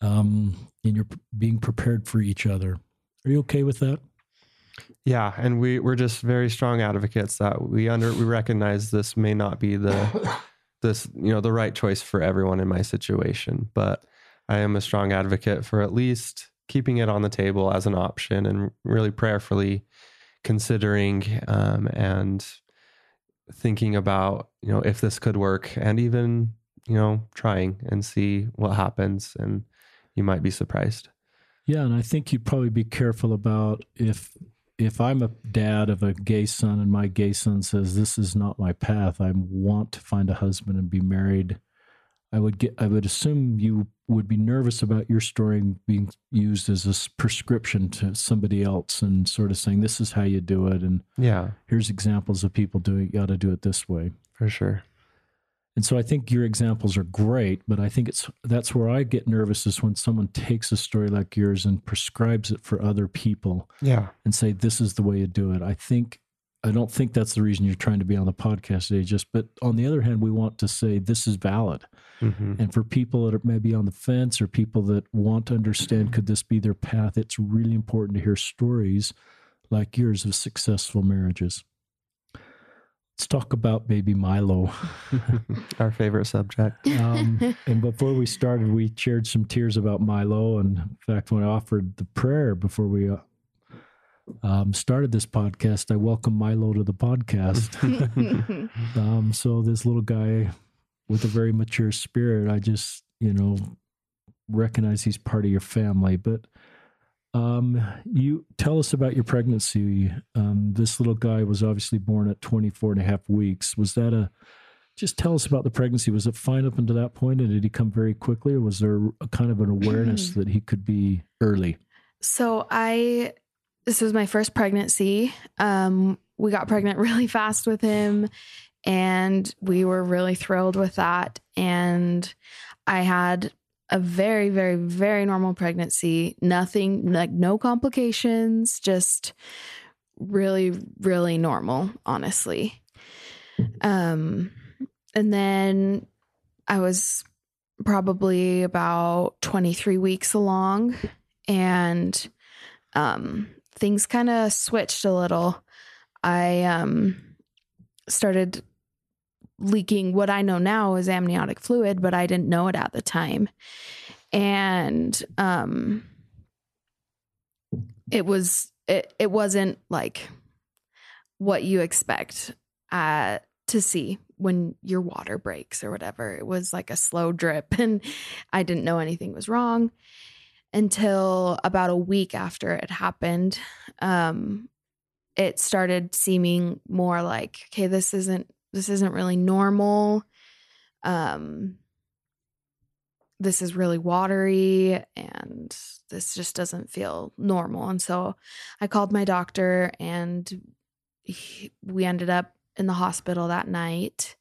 um, and you're being prepared for each other. Are you okay with that? Yeah, and we we're just very strong advocates that we under we recognize this may not be the this you know the right choice for everyone in my situation, but I am a strong advocate for at least keeping it on the table as an option and really prayerfully considering um, and thinking about you know if this could work and even you know trying and see what happens and you might be surprised. Yeah, and I think you'd probably be careful about if if I'm a dad of a gay son and my gay son says this is not my path, I want to find a husband and be married. I would get I would assume you would be nervous about your story being used as a prescription to somebody else and sort of saying this is how you do it and Yeah, here's examples of people doing you got to do it this way. for sure. And so I think your examples are great, but I think it's that's where I get nervous is when someone takes a story like yours and prescribes it for other people Yeah. and say this is the way you do it. I think I don't think that's the reason you're trying to be on the podcast today. Just but on the other hand, we want to say this is valid. hmm And for people that are maybe on the fence or people that want to understand could this be their path, it's really important to hear stories like yours of successful marriages. Let's talk about baby Milo. Our favorite subject. Um, and before we started, we shared some tears about Milo. And in fact, when I offered the prayer before we uh, um, started this podcast, I welcome Milo to the podcast. um, so this little guy with a very mature spirit, I just, you know, recognize he's part of your family. But um, you tell us about your pregnancy. Um, this little guy was obviously born at 24 and a half weeks. Was that a, just tell us about the pregnancy. Was it fine up until that point? And did he come very quickly or was there a kind of an awareness that he could be early? So I this was my first pregnancy. Um we got pregnant really fast with him and we were really thrilled with that and I had a very very very normal pregnancy. Nothing like no complications, just really really normal, honestly. Um and then I was probably about 23 weeks along and um, things kind of switched a little. I um, started leaking what I know now is amniotic fluid, but I didn't know it at the time. And um, it was it, it wasn't like what you expect uh, to see when your water breaks or whatever. It was like a slow drip, and I didn't know anything was wrong until about a week after it happened. Um, it started seeming more like, okay, this isn't this isn't really normal. Um, this is really watery and this just doesn't feel normal. And so I called my doctor and he, we ended up in the hospital that night.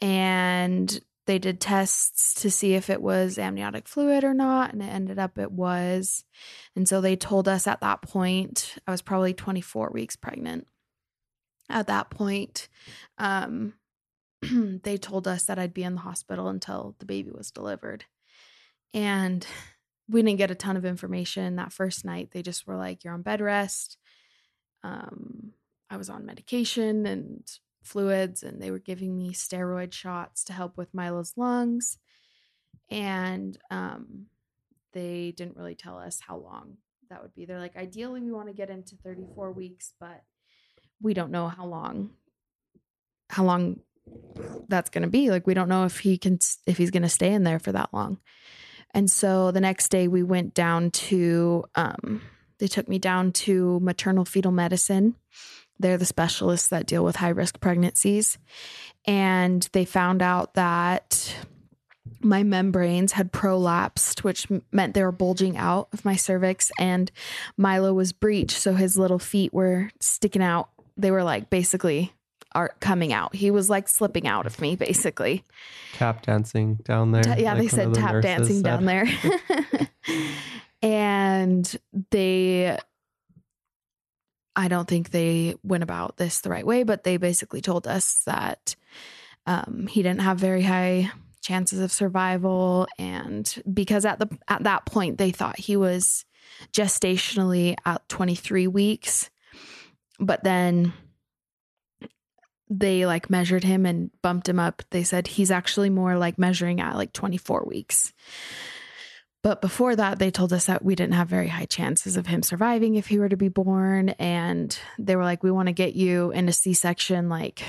And they did tests to see if it was amniotic fluid or not. And it ended up it was. And so they told us at that point, I was probably 24 weeks pregnant. At that point, um, they told us that I'd be in the hospital until the baby was delivered. And we didn't get a ton of information that first night. They just were like, you're on bed rest. Um, I was on medication and fluids, and they were giving me steroid shots to help with Milo's lungs. And um, they didn't really tell us how long that would be. They're like, ideally, we want to get into 34 weeks, but we don't know how long how long that's going to be. Like we don't know if he can if he's going to stay in there for that long. And so the next day we went down to um they took me down to maternal fetal medicine. They're the specialists that deal with high risk pregnancies. And they found out that my membranes had prolapsed, which meant they were bulging out of my cervix, and Milo was breached. So his little feet were sticking out. They were like basically are coming out. He was like slipping out of me, basically. Tap dancing down there. Ta- yeah, like they said the tap dancing said. down there. and they, I don't think they went about this the right way, but they basically told us that um, he didn't have very high chances of survival, and because at the at that point they thought he was gestationally at 23 weeks, but then they like measured him and bumped him up. They said he's actually more like measuring at like 24 weeks. But before that, they told us that we didn't have very high chances of him surviving if he were to be born. And they were like, we want to get you in a C section like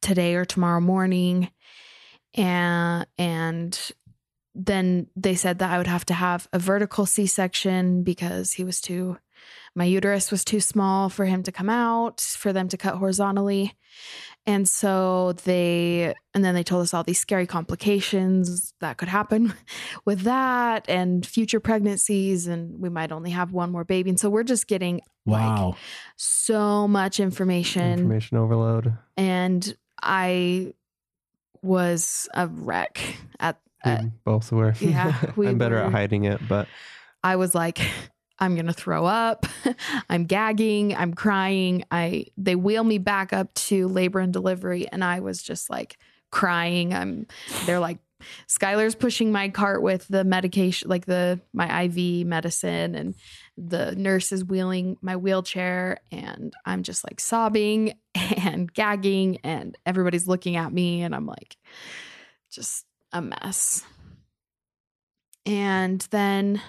today or tomorrow morning. And, and then they said that I would have to have a vertical C section because he was too, my uterus was too small for him to come out, for them to cut horizontally. And so they, and then they told us all these scary complications that could happen with that and future pregnancies. And we might only have one more baby. And so we're just getting like Wow. so much information. Information overload. And I was a wreck at, at both were. yeah, we I'm better were. at hiding it, but I was like, I'm gonna throw up. I'm gagging. I'm crying. I they wheel me back up to labor and delivery, and I was just like crying. I'm. They're like, Skylar's pushing my cart with the medication, like the my IV medicine, and the nurse is wheeling my wheelchair, and I'm just like sobbing and gagging, and everybody's looking at me, and I'm like, just a mess. And then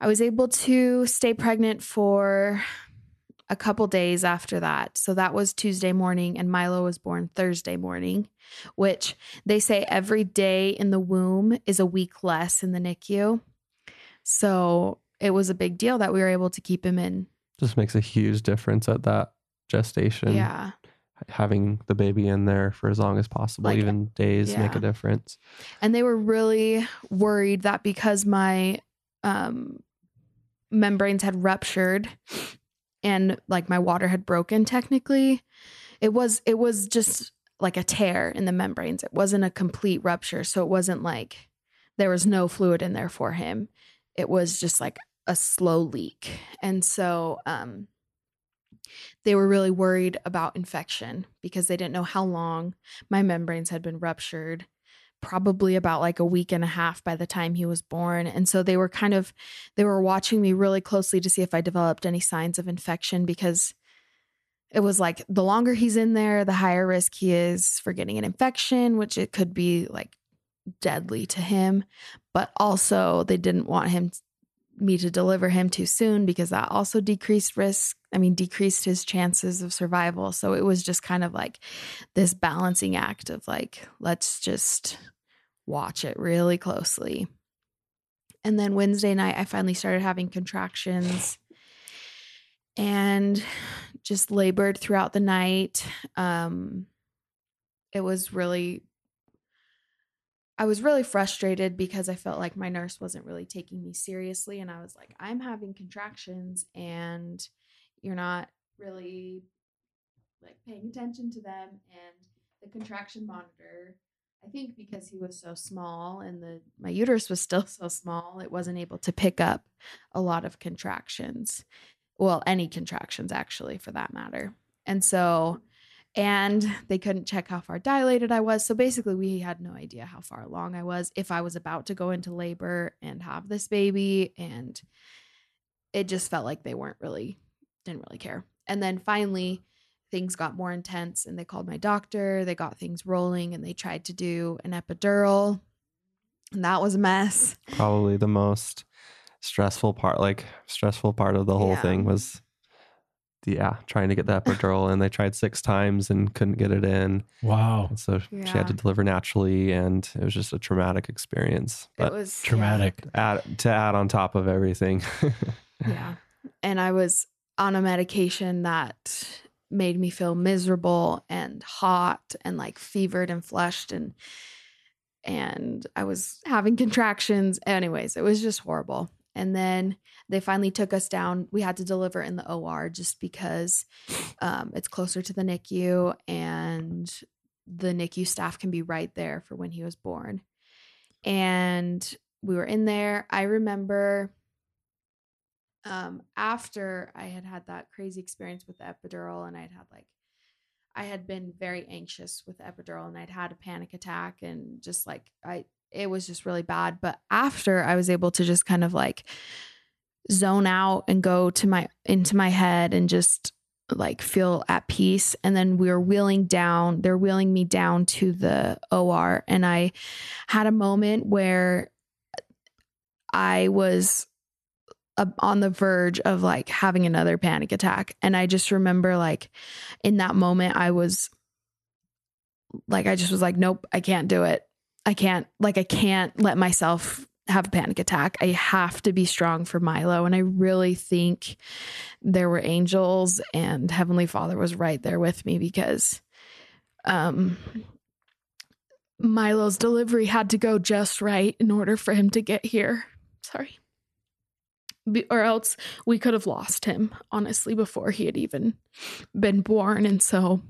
I was able to stay pregnant for a couple days after that. So that was Tuesday morning, and Milo was born Thursday morning, which they say every day in the womb is a week less in the NICU. So it was a big deal that we were able to keep him in. just makes a huge difference at that gestation. Yeah. Having the baby in there for as long as possible, Like, even days make a difference. And they were really worried that because my um, membranes had ruptured and like my water had broken technically, it was it was just like a tear in the membranes. It wasn't a complete rupture, so it wasn't like there was no fluid in there for him. It was just like a slow leak. And so um they were really worried about infection because they didn't know how long my membranes had been ruptured probably about like a week and a half by the time he was born. And so they were kind of they were watching me really closely to see if i developed any signs of infection because it was like the longer he's in there the higher risk he is for getting an infection which it could be like deadly to him. But also they didn't want him me to deliver him too soon because that also decreased risk i mean decreased his chances of survival. So it was just kind of like this balancing act of like let's just watch it really closely. And then wednesday night i finally started having contractions and just labored throughout the night. Um it was really I was really frustrated because I felt like my nurse wasn't really taking me seriously. And I was like, I'm having contractions and you're not really like paying attention to them. And the contraction monitor, I think because he was so small and the my uterus was still so small, it wasn't able to pick up a lot of contractions. Well, any contractions actually for that matter. And so and they couldn't check how far dilated I was. So basically, we had no idea how far along I was, if I was about to go into labor and have this baby. And it just felt like they weren't really, didn't really care. And then finally, things got more intense and they called my doctor. They got things rolling and they tried to do an epidural. And that was a mess. Probably the most stressful part, like stressful part of the whole Yeah. thing was yeah, trying to get the epidural, and they tried six times and couldn't get it in. Wow. And so she had to deliver naturally, and it was just a traumatic experience. it But was yeah. Traumatic. add, to add on top of everything, Yeah. And I was on a medication that made me feel miserable and hot and like fevered and flushed and and I was having contractions. Anyways, it was just horrible. And then they finally took us down. We had to deliver in the OR just because um, it's closer to the NICU and the NICU staff can be right there for when he was born. And we were in there. I remember um after i had had that crazy experience with the epidural and i'd had like i had been very anxious with epidural and i'd had a panic attack and just like i it was just really bad but after i was able to just kind of like zone out and go to my into my head and just like feel at peace and then we were wheeling down they're wheeling me down to the OR and I had a moment where I was uh, on the verge of like having another panic attack. And I just remember like in that moment, I was like, I just was like, nope, I can't do it. I can't, like, I can't let myself have a panic attack. I have to be strong for Milo. And I really think there were angels and Heavenly Father was right there with me because um Milo's delivery had to go just right in order for him to get here. Sorry. Or else we could have lost him, honestly, before he had even been born. And so,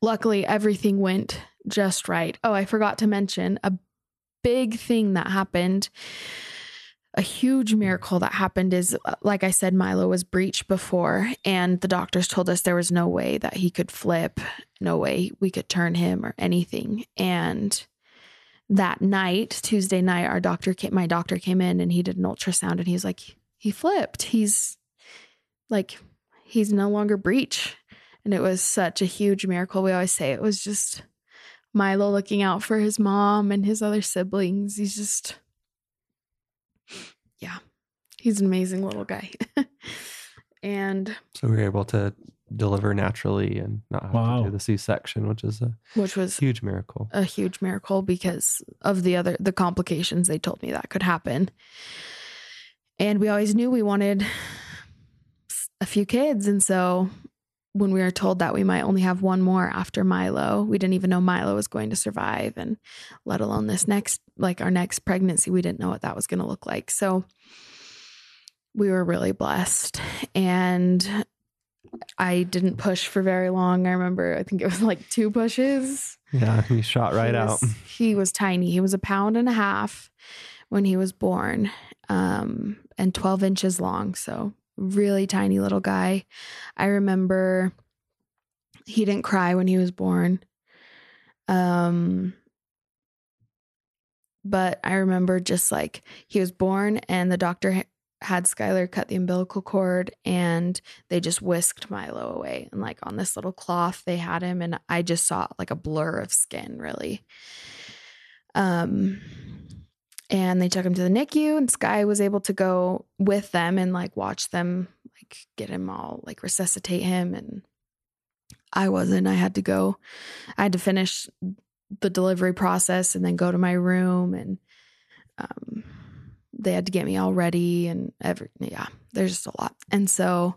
luckily, everything went just right. Oh, I forgot to mention a big thing that happened. A huge miracle that happened is, uh, like I said, Milo was breached before, and the doctors told us there was no way that he could flip, no way we could turn him or anything. And that night, Tuesday night, our doctor came, my doctor came in and he did an ultrasound and he's like, he flipped. He's like, he's no longer breech. And it was such a huge miracle. We always say it was just Milo looking out for his mom and his other siblings. He's just, yeah, he's an amazing little guy. and so we were able to deliver naturally and not have to do the C-section, which is a which was huge miracle. a huge miracle because of the other the complications they told me that could happen and we always knew we wanted a few kids and so when we were told that we might only have one more after Milo we didn't even know Milo was going to survive and let alone this next like our next pregnancy we didn't know what that was going to look like so we were really blessed and I didn't push for very long. I remember I think it was like two pushes Yeah, he shot right he out. was- he was tiny. He was a pound and a half when he was born, um, and 12 inches long. So, really tiny little guy. I remember he didn't cry when he was born. Um, but I remember just like he was born, and the doctor ha- had Skylar cut the umbilical cord, and they just whisked Milo away. And like on this little cloth, they had him, and I just saw like a blur of skin, really. Um, and they took him to the NICU, and Sky was able to go with them and like watch them, like get him all like resuscitate him. And I wasn't. I had to go. I had to finish the delivery process and then go to my room and um they had to get me all ready and every yeah there's just a lot and so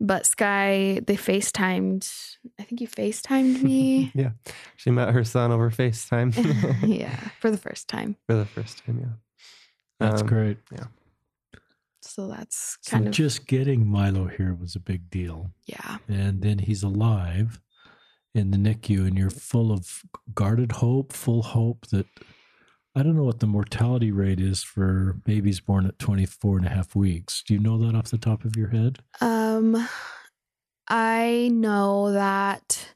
but sky they facetimed i think you facetimed me yeah, she met her son over FaceTime yeah for the first time for the first time. Yeah, That's Um, great. Yeah. So that's So kind of just getting Milo here was a big deal. yeah And then he's alive in the NICU, and you're full of guarded hope, full hope that I don't know what the mortality rate is for babies born at 24 and a half weeks. Do you know that off the top of your head? um i know that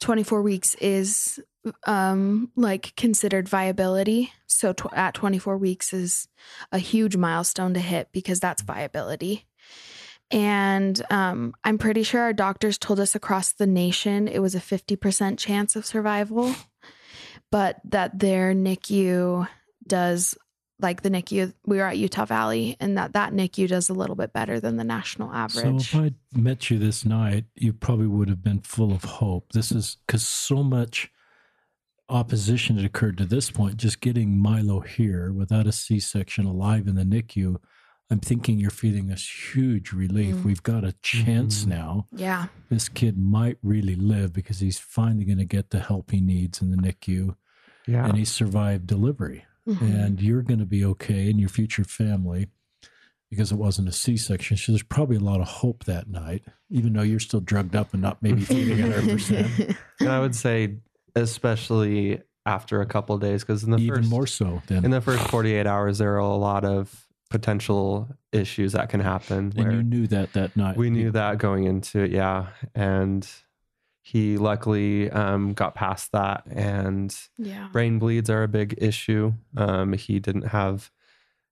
24 weeks is um like considered viability so tw- at 24 weeks is a huge milestone to hit because that's viability and um i'm pretty sure our doctors told us across the nation it was a 50% chance of survival but that their NICU does like the NICU. We were at Utah Valley, and that that NICU does a little bit better than the national average. So if I met you this night, you probably would have been full of hope. This is because so much opposition had occurred to this point. Just getting Milo here without a C-section, alive in the NICU. I'm thinking you're feeling this huge relief. Mm. We've got a chance Mhm. now. yeah, This kid might really live because he's finally going to get the help he needs in the NICU, Yeah. and he survived delivery. Mhm. and you're going to be okay and your future family because it wasn't a C-section. So there's probably a lot of hope that night, even though you're still drugged up and not maybe feeling 100%. and I would say, especially after a couple of days, because in the even first more so than in the first 48 hours, there are a lot of potential issues that can happen. and you knew that that night. we knew that going into it, yeah. And he luckily um, got past that, and yeah, brain bleeds are a big issue. Um, he didn't have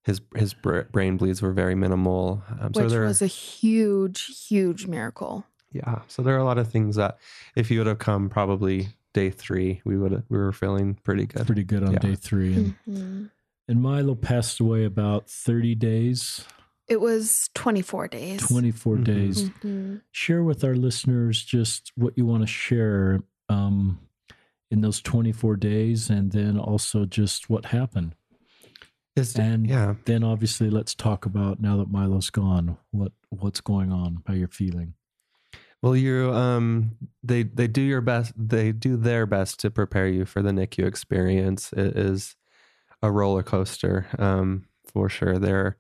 his his brain bleeds were very minimal. Um, so which there, was a huge, huge miracle. yeah. So there are a lot of things that if he would have come probably day three, we would have we were feeling pretty good. pretty good on Yeah. day three. And, Mhm. And Milo passed away about 30 days, It was 24 days. 24 Mhm. days. Mhm. Share with our listeners just what you want to share um, in those 24 days and then also just what happened. Is- And yeah, then obviously let's talk about now that Milo's gone, what what's going on, how you're feeling. Well, you um they they do your best they do their best to prepare you for the NICU experience. It is a roller coaster um for sure. There are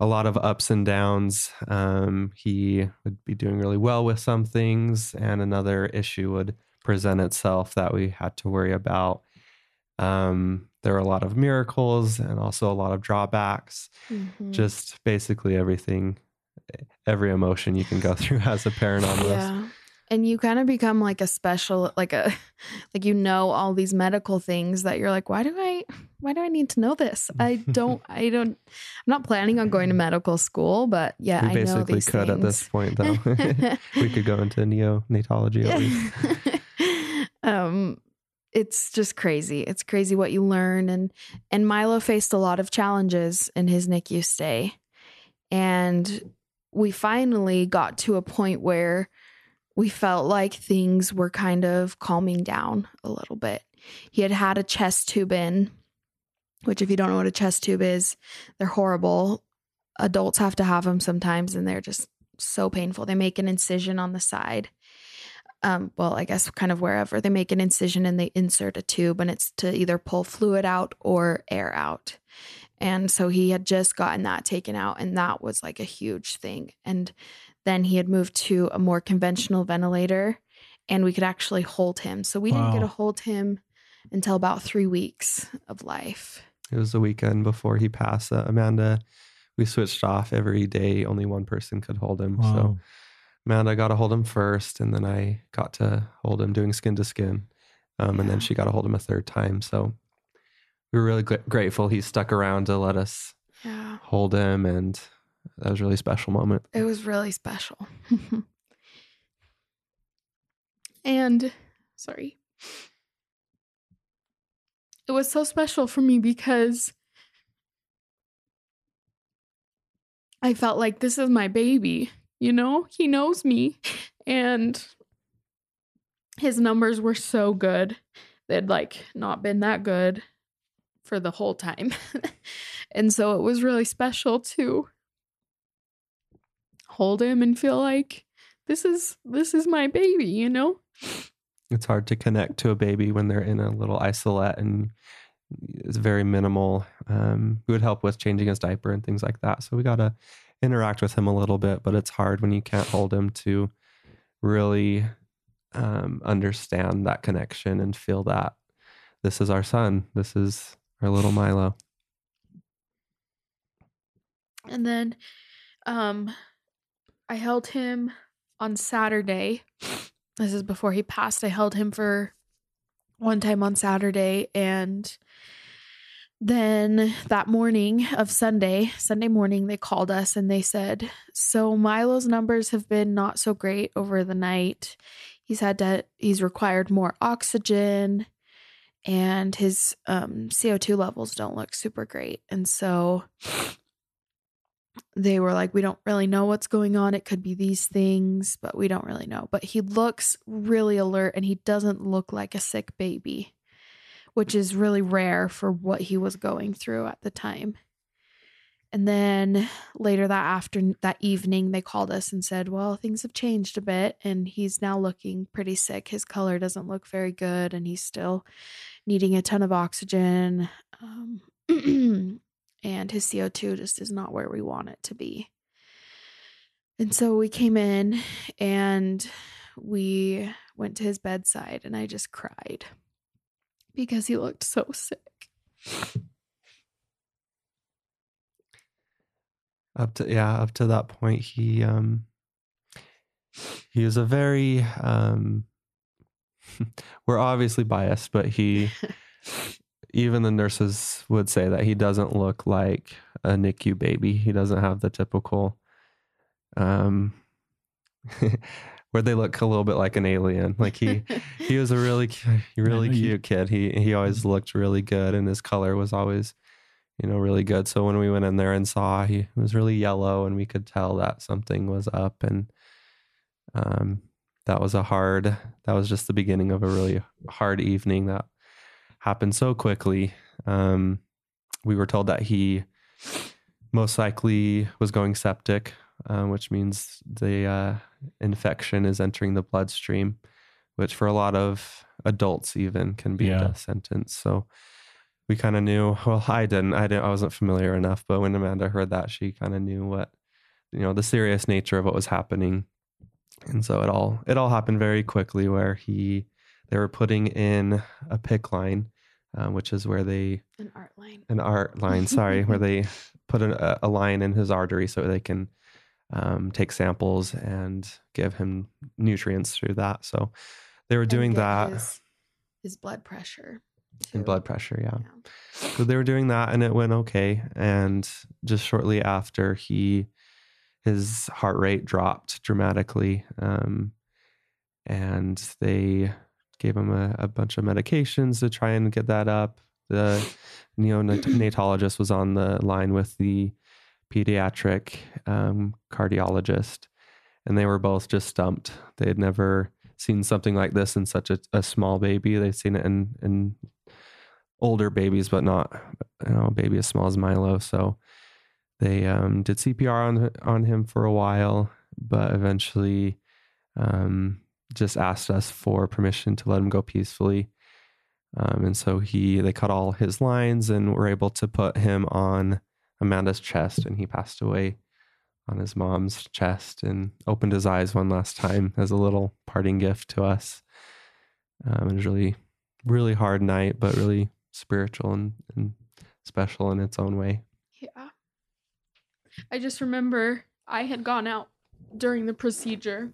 a lot of ups and downs. Um he would be doing really well with some things and another issue would present itself that we had to worry about. Um there are a lot of miracles and also a lot of drawbacks. Mhm. Just basically everything every emotion you can go through as a parent on this. yeah. And you kind of become like a special, like a, like you know all these medical things that you're like, why do I, why do I need to know this? I don't, I don't, I'm not planning on going to medical school, but yeah, we I know basically these could at this point though. We could go into neonatology at least. Um it's just crazy. It's crazy what you learn and and milo faced a lot of challenges in his nicu stay and we finally got to a point where we felt like things were kind of calming down a little bit he had had a chest tube in which if you don't know what a chest tube is they're horrible adults have to have them sometimes and they're just so painful they make an incision on the side um, well, I guess kind of wherever they make an incision and they insert a tube, and it's to either pull fluid out or air out. And so he had just gotten that taken out, and that was like a huge thing. And then he had moved to a more conventional ventilator, and we could actually hold him. So we didn't get to hold him until about three weeks of life. it was the weekend before he passed uh, amanda we switched off every day only one person could hold him so amanda got to hold him first and then i got to hold him doing skin to skin um, and then she got to hold him a third time so we were really gl- grateful he stuck around to let us Yeah. hold him and that was really special moment It was really special. and sorry. It was so special for me because I felt like this is my baby, you know? He knows me and his numbers were so good. They'd like not been that good for the whole time. and so it was really special to hold him and feel like this is this is my baby, you know? it's hard to connect to a baby when they're in a little isolette and it's very minimal. Um, we would help with changing his diaper and things like that. So we got to interact with him a little bit, but it's hard when you can't hold him to really um, understand that connection and feel that this is our son. This is our little Milo. And then um I held him on Saturday. This is before he passed. I held him for one time on Saturday and then that morning of Sunday, Sunday morning, they called us and they said, So Milo's numbers have been not so great over the night. He's had to, he's required more oxygen and his um, CO2 levels don't look super great. And so they were like, We don't really know what's going on. It could be these things, but we don't really know. But he looks really alert and he doesn't look like a sick baby, which is really rare for what he was going through at the time. And then later that after that evening, they called us and said, "Well, things have changed a bit, and he's now looking pretty sick. His color doesn't look very good, and he's still needing a ton of oxygen, um, and his CO two just is not where we want it to be." And so we came in and we went to his bedside, and I just cried because he looked so sick. up to yeah up to that point he um he was a very um we're obviously biased but he even the nurses would say that he doesn't look like a NICU baby. He doesn't have the typical um where they look a little bit like an alien. Like he he was a really really cute kid. He he always looked really good and his color was always you know, really good. So when we went in there and saw he was really yellow and we could tell that something was up and um that was a hard that was just the beginning of a really hard evening that happened so quickly. Um we were told that he most likely was going septic, uh, which means the uh, infection is entering the bloodstream, which for a lot of adults even can be yeah. a death sentence. So we kind of knew. Well, I didn't. I didn't. I wasn't familiar enough. But when Amanda heard that, she kind of knew what, you know, the serious nature of what was happening. And so it all it all happened very quickly. Where he, they were putting in a PICC line, uh, which is where they an art line, an art line. Sorry, where they put a, a, line in his artery so they can um, take samples and give him nutrients through that. So they were doing that. His, his blood pressure and blood pressure. Yeah. yeah. So they were doing that and it went okay. And just shortly after, he, his heart rate dropped dramatically. Um, and they gave him a, a, bunch of medications to try and get that up. The neonatologist was on the line with the pediatric um, cardiologist, and they were both just stumped. They had never seen something like this in such a, a small baby. They've seen it in in older babies, but not you know a baby as small as Milo. So they um, did CPR on on him for a while, but eventually um, just asked us for permission to let him go peacefully. Um, and so he they cut all his lines and were able to put him on Amanda's chest, and he passed away on his mom's chest and opened his eyes one last time as a little parting gift to us. Um, it was really, really hard night, but really spiritual and, and special in its own way. Yeah. I just remember I had gone out during the procedure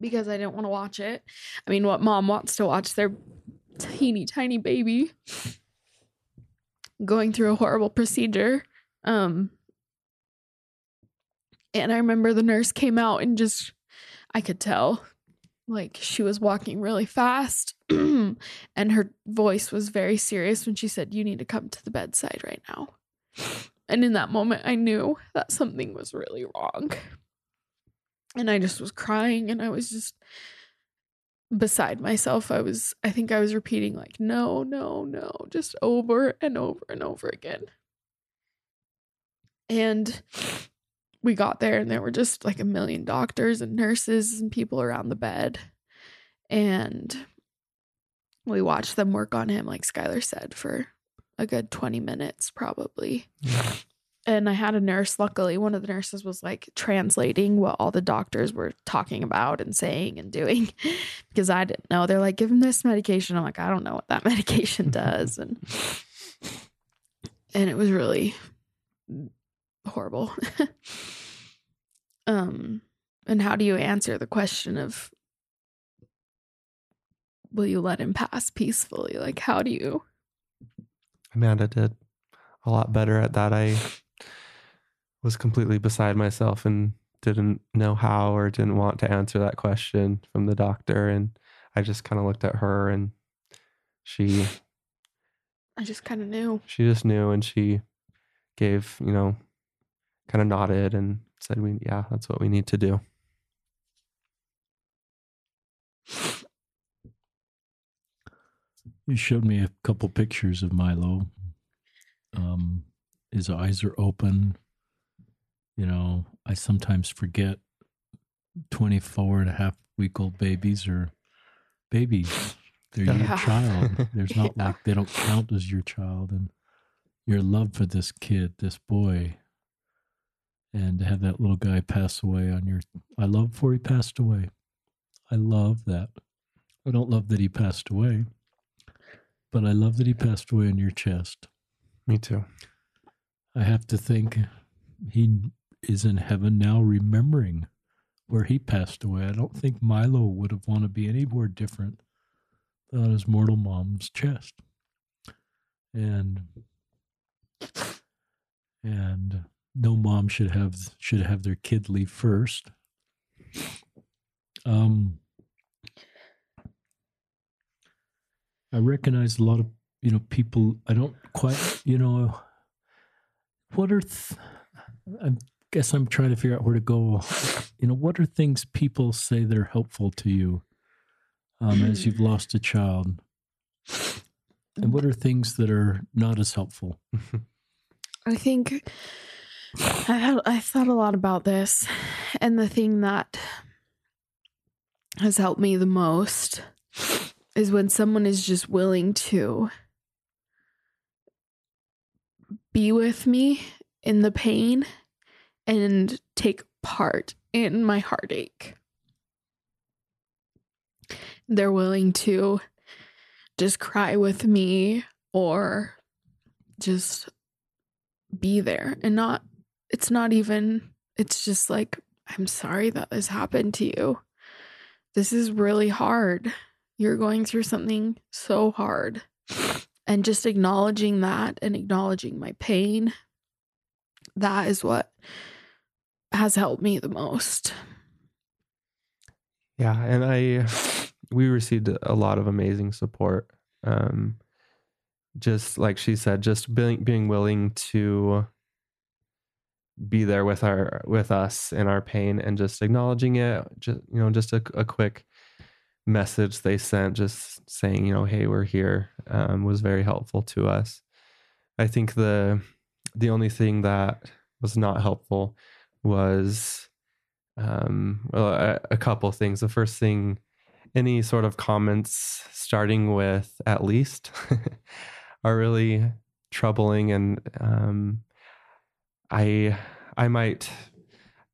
because I didn't want to watch it. I mean, what mom wants to watch their teeny tiny baby going through a horrible procedure. Um and I remember the nurse came out and just I could tell like she was walking really fast and her voice was very serious when she said you need to come to the bedside right now and in that moment i knew that something was really wrong and i just was crying and i was just beside myself i was i think i was repeating like no no no just over and over and over again and we got there and there were just like a million doctors and nurses and people around the bed. And we watched them work on him, like Skylar said, for a good 20 minutes, probably. And I had a nurse, luckily, one of the nurses was like translating what all the doctors were talking about and saying and doing because I didn't know. They're like, give him this medication. I'm like, I don't know what that medication does. And and it was really horrible. um, and how do you answer the question of will you let him pass peacefully? Like, how do you? Amanda did a lot better at that. I was completely beside myself and didn't know how or didn't want to answer that question from the doctor. And I just kind of looked at her and she I just kind of knew. she just knew and she gave you know kind of nodded and said we yeah that's what we need to do You showed me a couple pictures of Milo. Um, his eyes are open. You know, I sometimes forget 24 and a half week old babies are babies. They're your child. There's not Yeah. like they don't count as your child. And your love for this kid, this boy, and to have that little guy pass away on your, I love before he passed away. I love that. I don't love that he passed away, but I love that he passed away on your chest. me too I have to think he is in heaven now remembering where he passed away. I don't think Milo would have wanted to be anywhere different than his mortal mom's chest. And and no mom should have should have their kid leave first. Um I recognize a lot of you know people I don't quite you know what are th- I guess I'm trying to figure out where to go. You know, what are things people say that are helpful to you um, as you've lost a child, and what are things that are not as helpful? I think I had I thought a lot about this, and the thing that has helped me the most is when someone is just willing to be with me in the pain and take part in my heartache. They're willing to just cry with me or just be there and not it's not even it's just like i'm sorry that this happened to you. This is really hard. You're going through something so hard. And just acknowledging that and acknowledging my pain that is what has helped me the most Yeah, and I we received a lot of amazing support. Um just like she said, just being being willing to be there with our with us in our pain and just acknowledging it. Just you know, just a, a quick message they sent, just saying, you know, hey, we're here, um, was very helpful to us. I think the the only thing that was not helpful was um, well, a, a couple things. The first thing, any sort of comments starting with at least are really troubling, and um, I I might,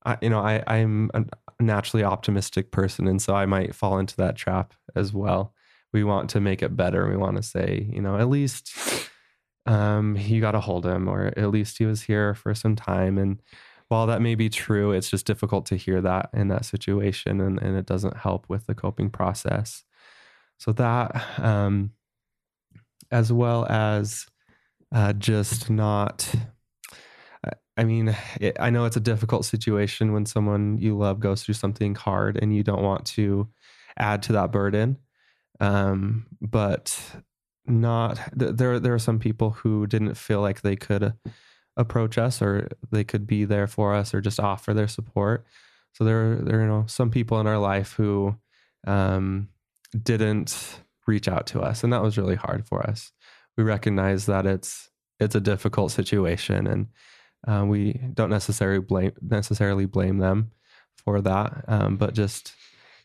I, you know, I I'm a naturally optimistic person, and so I might fall into that trap as well. We want to make it better. We want to say, you know, at least um, you got to hold him, or at least he was here for some time, and while that may be true, it's just difficult to hear that in that situation and, and it doesn't help with the coping process. So, that, um, as well as uh, just not, I mean, it, I know it's a difficult situation when someone you love goes through something hard and you don't want to add to that burden. Um, but not, th- there, there are some people who didn't feel like they could approach us or they could be there for us or just offer their support. So there, there you know some people in our life who um, didn't reach out to us, and that was really hard for us. We recognize that it's it's a difficult situation, and uh, we don't necessarily blame necessarily blame them for that, um, but just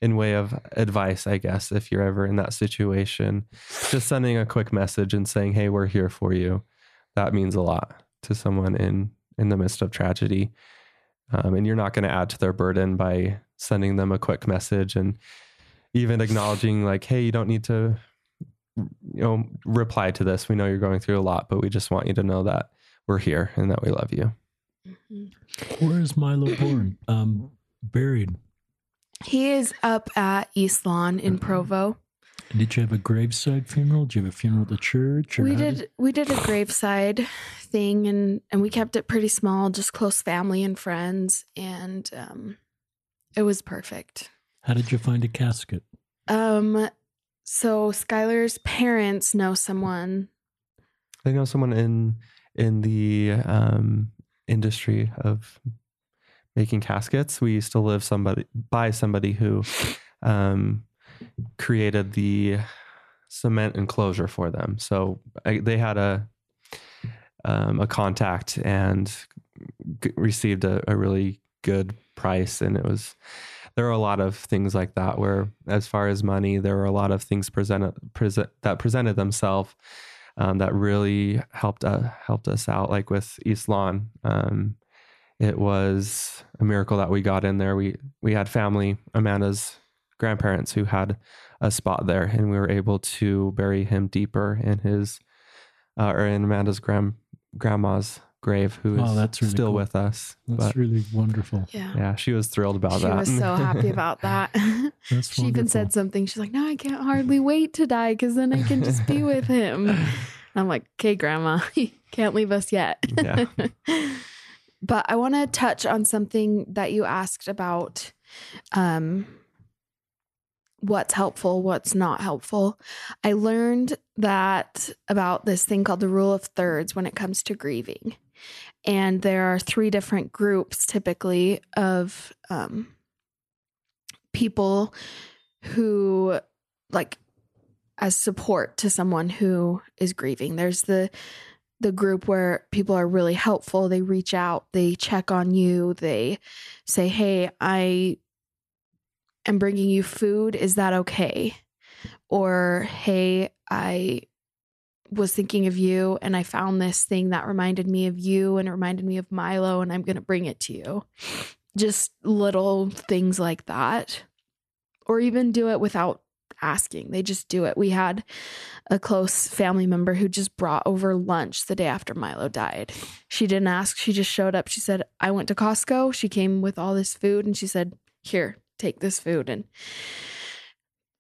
in way of advice, I guess, if you're ever in that situation, just sending a quick message and saying, "Hey, we're here for you," that means a lot to someone in in the midst of tragedy um, and you're not going to add to their burden by sending them a quick message and even acknowledging like hey you don't need to you know reply to this. We know you're going through a lot but we just want you to know that we're here and that we love you. Where is Milo born? Um, buried. he is up at east lawn in provo Did you have a graveside funeral? Did you have a funeral at the church? or we how did we did a graveside thing and and we kept it pretty small just close family and friends and um it was perfect How did you find a casket? um So Skylar's parents know someone. They know someone in in the um, industry of making caskets. We used to live somebody by somebody who um, created the cement enclosure for them. So I, they had a um, a contact and g- received a, a really good price, and it was there were a lot of things like that where as far as money there were a lot of things presented present that presented themselves um, that really helped uh, helped us out like with east lawn um, it was a miracle that we got in there we we had family amanda's grandparents who had a spot there and we were able to bury him deeper in his uh, or in amanda's grand grandma's grave who is Oh, that's really still cool. with us That's but really wonderful. Yeah. yeah she was thrilled about she that She was so happy about that. That's she even said something. She's like, "No, I can't hardly wait to die because then I can just be with him." I'm like, "Okay, Grandma, you can't leave us yet." Yeah. but I want to touch on something that you asked about. Um, what's helpful, what's not helpful. I learned that about this thing called the rule of thirds when it comes to grieving. And there are three different groups typically of um, people who, like, as support to someone who is grieving. There's the the group where people are really helpful. They reach out, they check on you, they say, "Hey, I am bringing you food. Is that okay?" Or, "Hey, I was thinking of you and I found this thing that reminded me of you and it reminded me of Milo and I'm going to bring it to you." Just little things like that. Or even do it without asking. They just do it. We had a close family member who just brought over lunch the day after Milo died. She didn't ask, she just showed up. She said, I went to Costco. She came with all this food and she said, Here, take this food. And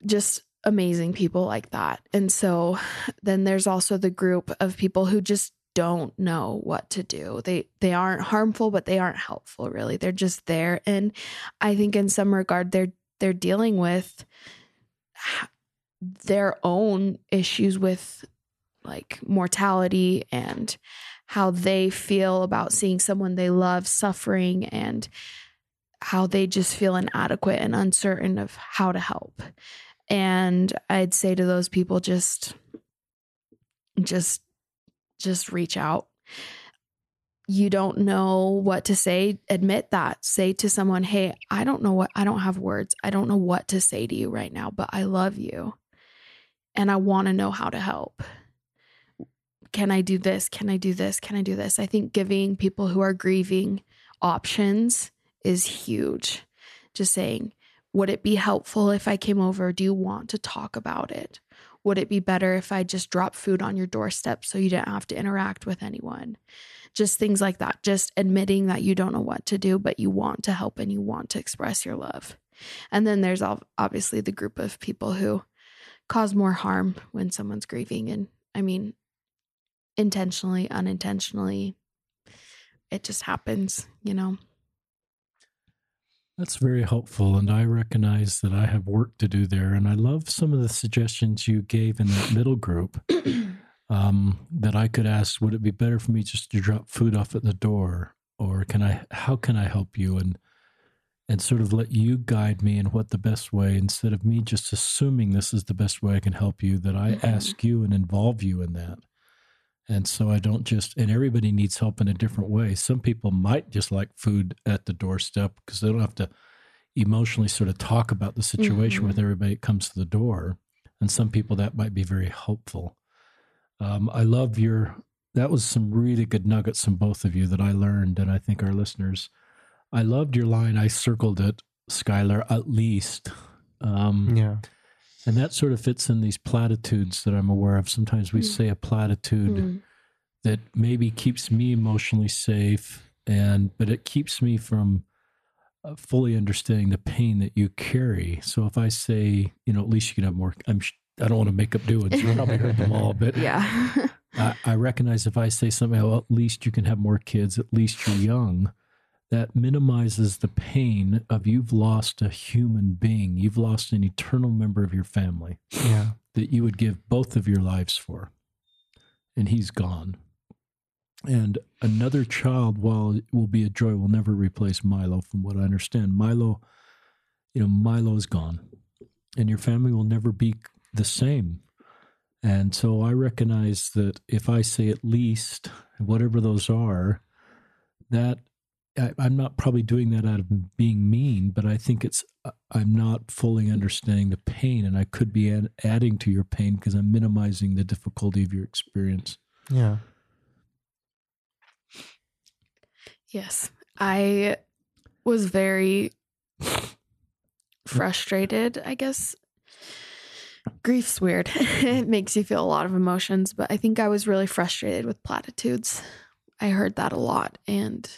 just amazing people like that. And so then there's also the group of people who just don't know what to do. They they aren't harmful, but they aren't helpful really. They're just there. And I think in some regard they're they're dealing with their own issues with like mortality and how they feel about seeing someone they love suffering and how they just feel inadequate and uncertain of how to help. And I'd say to those people just just just reach out. You don't know what to say, admit that. Say to someone, "Hey, I don't know what I don't have words. I don't know what to say to you right now, but I love you and I want to know how to help. Can I do this? Can I do this? Can I do this? I think giving people who are grieving options is huge. Just saying, would it be helpful if I came over? Do you want to talk about it? Would it be better if I just dropped food on your doorstep so you didn't have to interact with anyone? Just things like that. Just admitting that you don't know what to do, but you want to help and you want to express your love. And then there's obviously the group of people who cause more harm when someone's grieving. And I mean, intentionally, unintentionally, it just happens, you know? That's very helpful. And I recognize that I have work to do there. And I love some of the suggestions you gave in that middle group um, that I could ask would it be better for me just to drop food off at the door? Or can I, how can I help you? And, and sort of let you guide me in what the best way, instead of me just assuming this is the best way I can help you, that I Mhm. ask you and involve you in that. And so I don't just, and everybody needs help in a different way. Some people might just like food at the doorstep because they don't have to emotionally sort of talk about the situation with Mhm. everybody that comes to the door. And some people that might be very helpful. Um, I love your, that was some really good nuggets from both of you that I learned. And I think our listeners, I loved your line. I circled it, Skylar, at least. Um, Yeah. And that sort of fits in these platitudes that I'm aware of. Sometimes we Mm. say a platitude Mm. that maybe keeps me emotionally safe and but it keeps me from uh, fully understanding the pain that you carry so if i say you know at least you can have more i'm i don't want to make up new ones you probably heard them all but Yeah. I, I recognize if i say something well, at least you can have more kids at least you're young that minimizes the pain of you've lost a human being, you've lost an eternal member of your family Yeah. that you would give both of your lives for. And he's gone. And another child, while it will be a joy, will never replace Milo, from what I understand. Milo, you know, Milo's gone. And your family will never be the same. And so I recognize that if I say at least, whatever those are, that I, I'm not probably doing that out of being mean, but I think it's uh, I'm not fully understanding the pain, and I could be ad- adding to your pain because I'm minimizing the difficulty of your experience. Yeah. Yes. I was very frustrated, I guess. Grief's weird. it makes you feel a lot of emotions, but I think I was really frustrated with platitudes. I heard that a lot and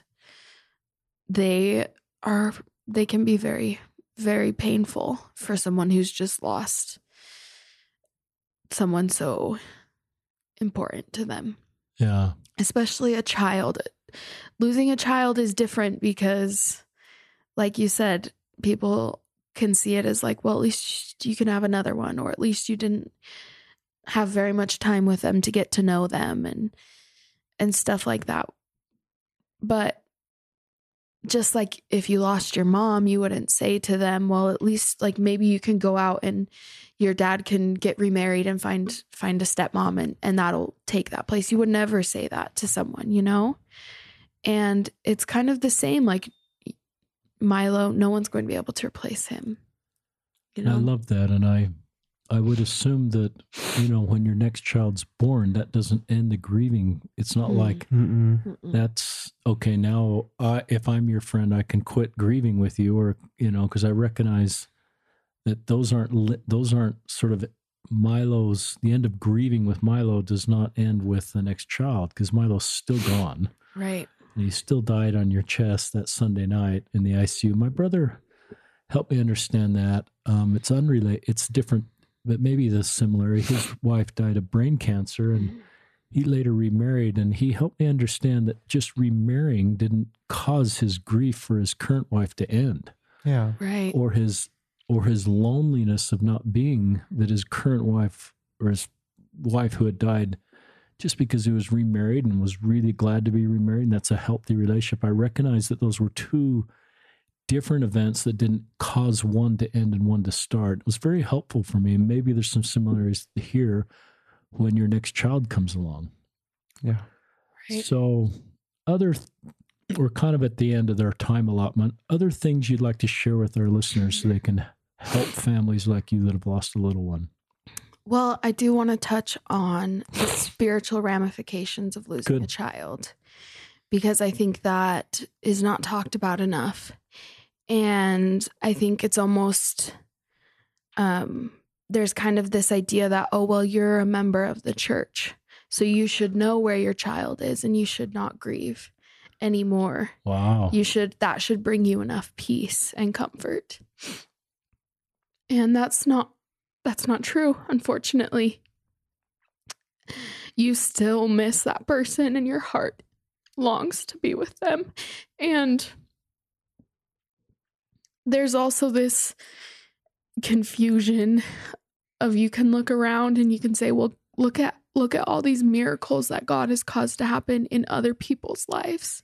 they are they can be very very painful for someone who's just lost someone so important to them Yeah, especially a child. Losing a child is different because, like you said, people can see it as like, well, at least you can have another one, or at least you didn't have very much time with them to get to know them and and stuff like that. But just like if you lost your mom, you wouldn't say to them, well, at least like maybe you can go out and your dad can get remarried and find find a stepmom and and that'll take that place. You would never say that to someone, you know? And it's kind of the same like Milo, no one's going to be able to replace him. You And I love that, and I I would assume that you know when your next child's born, that doesn't end the grieving. It's not Mm. like Mm-mm. Mm-mm. that's okay now I, if i'm your friend i can quit grieving with you or you know because i recognize that those aren't li- those aren't sort of milo's the end of grieving with milo does not end with the next child because milo's still gone right. and he still died on your chest that sunday night in the icu my brother helped me understand that um, it's unrelated it's different but maybe the similar his wife died of brain cancer and he later remarried and he helped me understand that just remarrying didn't cause his grief for his current wife to end Yeah. Right. or his or his loneliness of not being that his current wife or his wife who had died just because he was remarried and was really glad to be remarried and that's a healthy relationship i recognize that those were two different events that didn't cause one to end and one to start it was very helpful for me and maybe there's some similarities here when your next child comes along Yeah. Right. so, other, we're kind of at the end of their time allotment. Other things you'd like to share with our listeners so they can help families like you that have lost a little one. Well, I do want to touch on the spiritual ramifications of losing Good. a child because I think that is not talked about enough. And I think it's almost um there's kind of this idea that oh well you're a member of the church. So you should know where your child is and you should not grieve anymore. Wow. You should that should bring you enough peace and comfort. And that's not that's not true, unfortunately. You still miss that person and your heart longs to be with them. And there's also this confusion of you can look around and you can say, well, look at look at all these miracles that God has caused to happen in other people's lives.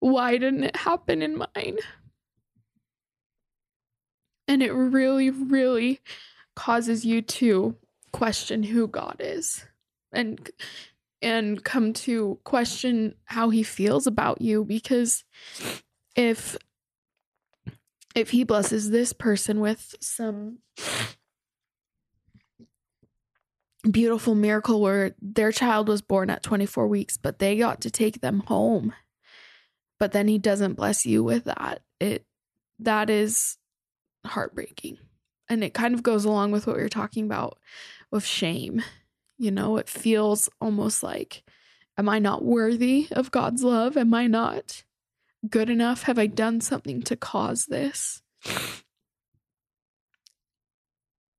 Why didn't it happen in mine? And it really, really causes you to question who God is and and come to question how he feels about you because if if he blesses this person with some beautiful miracle where their child was born at 24 weeks but they got to take them home but then he doesn't bless you with that it that is heartbreaking. And it kind of goes along with what we are talking about with shame you know? It feels almost like am i not worthy of god's love? Am i not good enough have i done something to cause this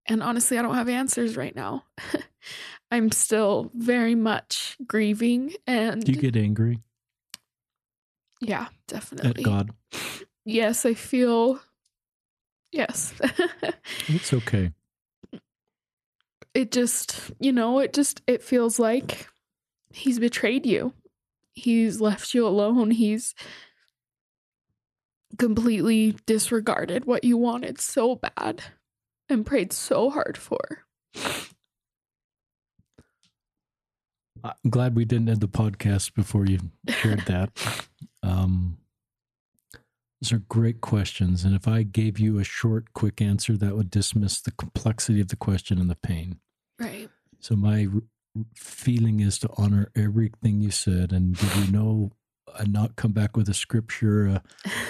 and honestly i don't have answers right now i'm still very much grieving and Do you get angry? Yeah, definitely. at God. Yes, I feel. Yes. It's okay. it just, you know, it just it feels like he's betrayed you. He's left you alone. He's completely disregarded what you wanted so bad and prayed so hard for. I'm glad we didn't end the podcast before you shared that. Um, those are great questions. And if I gave you a short, quick answer, that would dismiss the complexity of the question and the pain. Right. So my r- feeling is to honor everything you said and give you no, and not come back with a scripture, a,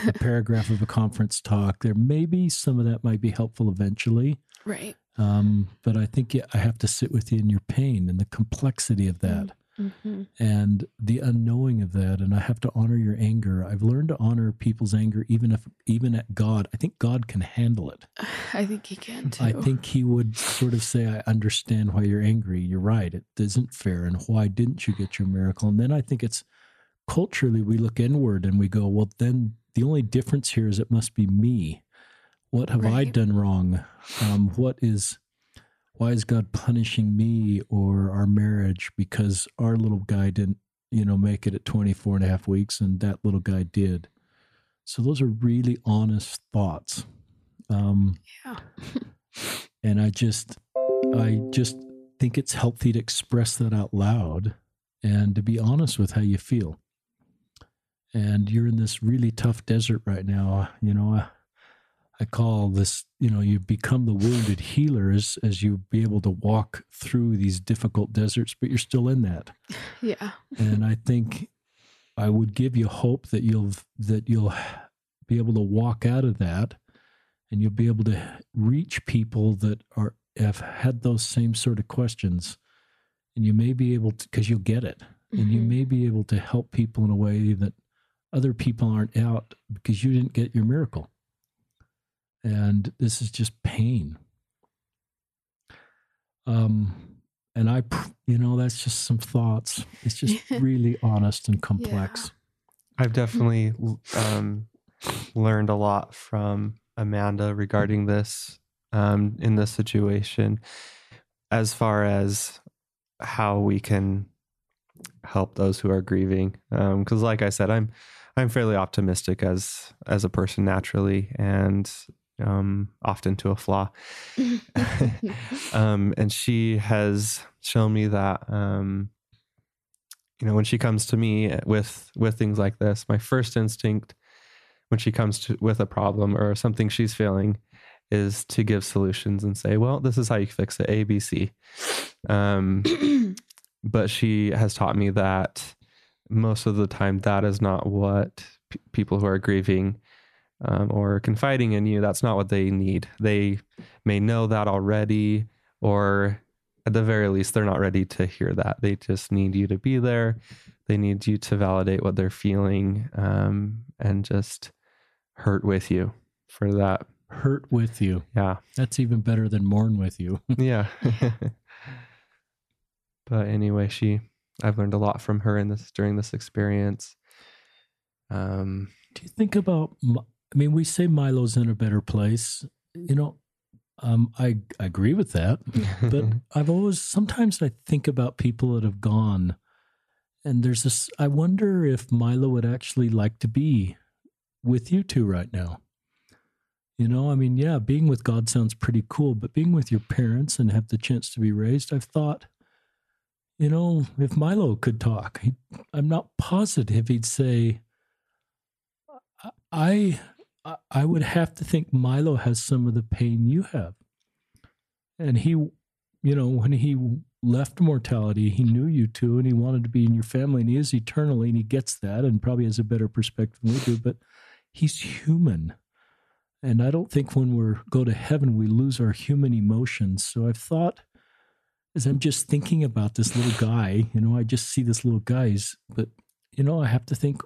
a paragraph of a conference talk. There may be some of that might be helpful eventually. right. Um, but I think I have to sit with you in your pain and the complexity of that Mm-hmm. and the unknowing of that. And I have to honor your anger. I've learned to honor people's anger, even if, even at God. I think God can handle it. I think he can too. I think He would sort of say, "I understand why you're angry. You're right. It isn't fair. And why didn't you get your miracle?" And then I think it's culturally we look inward and we go, "Well, then the only difference here is it must be me. What have I done wrong? Um, what is why is God punishing me or our marriage because our little guy didn't, you know, make it at 24 and a half weeks and that little guy did? So those are really honest thoughts. Um, Yeah. and I just, I just think it's healthy to express that out loud and to be honest with how you feel. And you're in this really tough desert right now. You know, I, I call this, you know, you become the wounded healer as, as you be able to walk through these difficult deserts, but you're still in that. Yeah. And I think I would give you hope that you'll that you'll be able to walk out of that and you'll be able to reach people that are have had those same sort of questions and you may be able to because you'll get it and you Mhm. may be able to help people in a way that other people aren't out because you didn't get your miracle. And this is just pain. Um and i you know that's just some thoughts. It's just really honest and complex. I've definitely um, learned a lot from Amanda regarding this um, in this situation, as far as how we can help those who are grieving. Because, like I said, I'm I'm fairly optimistic as as a person naturally, and um, often to a flaw. um, and she has shown me that um, you know when she comes to me with with things like this, my first instinct when she comes to with a problem or something she's feeling is to give solutions and say, well, this is how you fix it, A, B, C. Um, but she has taught me that most of the time that is not what p- people who are grieving um, or confiding in you that's not what they need. They may know that already or at the very least they're not ready to hear that. They just need you to be there. They need you to validate what they're feeling um, and just hurt with you for that. Hurt with you. Yeah. That's even better than mourn with you. Yeah. But anyway she i've learned a lot from her in this during this experience um do you think about i mean we say milo's in a better place you know um, I, I agree with that but I've always sometimes I think about people that have gone, and there's this. I wonder if Milo would actually like to be with you two right now. You know, I mean, yeah, being with God sounds pretty cool, but being with your parents and have the chance to be raised, I've thought, you know, if Milo could talk, he, I'm not positive he'd say, I, I, would have to think Milo has some of the pain you have. And he, you know, when he left mortality, he knew you two and he wanted to be in your family and he is eternally and he gets that and probably has a better perspective than we do, but he's human. And I don't think when we go to heaven, we lose our human emotions. So I've thought, as I'm just thinking about this little guy, you know, I just see this little guy's, but, you know, I have to think,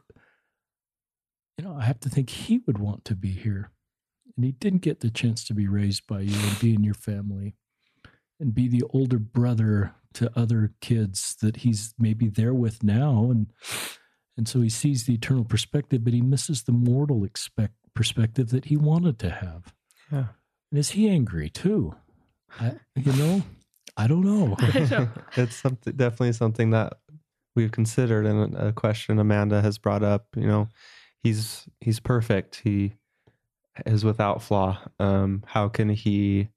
you know, I have to think he would want to be here. And he didn't get the chance to be raised by you and be in your family and be the older brother to other kids that he's maybe there with now and And so he sees the eternal perspective, but he misses the mortal expect, perspective that he wanted to have. Yeah. And is he angry too? I, you know, I don't know. It's something definitely something that we've considered and a question Amanda has brought up. You know, he's he's perfect. He is without flaw. Um, how can he?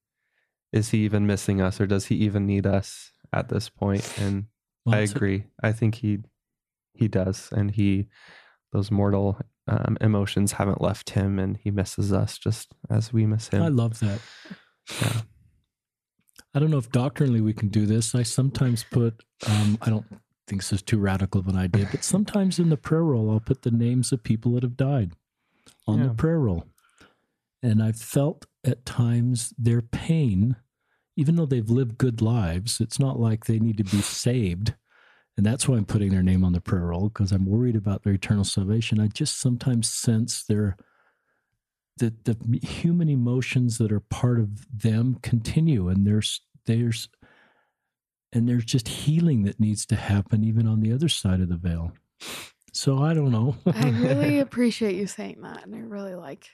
Is he even missing us, or does he even need us at this point? And Well, I it's a- agree. I think he he does, and he those mortal um, emotions haven't left him, and he misses us just as we miss him. I love that. Yeah. I don't know if doctrinally we can do this. I sometimes put, um, I don't think this is too radical of an idea, but sometimes in the prayer roll, I'll put the names of people that have died on Yeah. the prayer roll. And I've felt at times their pain, even though they've lived good lives, it's not like they need to be saved. And that's why I'm putting their name on the prayer roll because I'm worried about their eternal salvation. I just sometimes sense their the the human emotions that are part of them continue and there's there's and there's just healing that needs to happen even on the other side of the veil so i don't know I really appreciate you saying that, and I really like,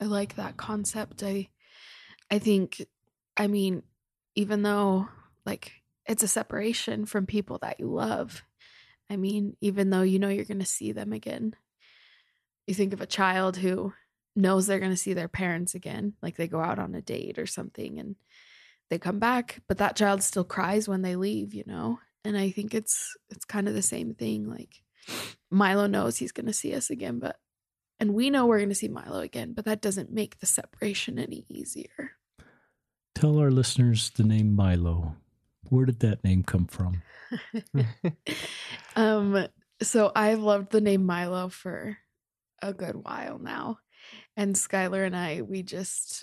I like that concept. I, I think, I mean, even though like it's a separation from people that you love, I mean, even though you know you're going to see them again, you think of a child who knows they're going to see their parents again, like they go out on a date or something, and they come back, but that child still cries when they leave, you know. And I think it's it's kind of the same thing, like. Milo knows he's going to see us again, but and we know we're going to see Milo again, but that doesn't make the separation any easier. tell our listeners the name milo where did that name come from um so I've loved the name Milo for a good while now. And Skylar and I we just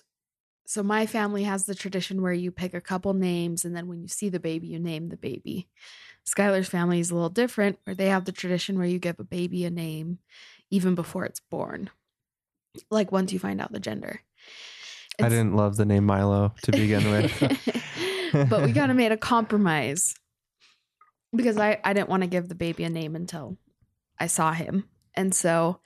so my family has the tradition where you pick a couple names and then when you see the baby you name the baby. Skylar's family is a little different where they have the tradition where you give a baby a name even before it's born. Like once you find out the gender. I didn't love the name Milo to begin with. but we kind of made a compromise because I, I didn't want to give the baby a name until I saw him. And so,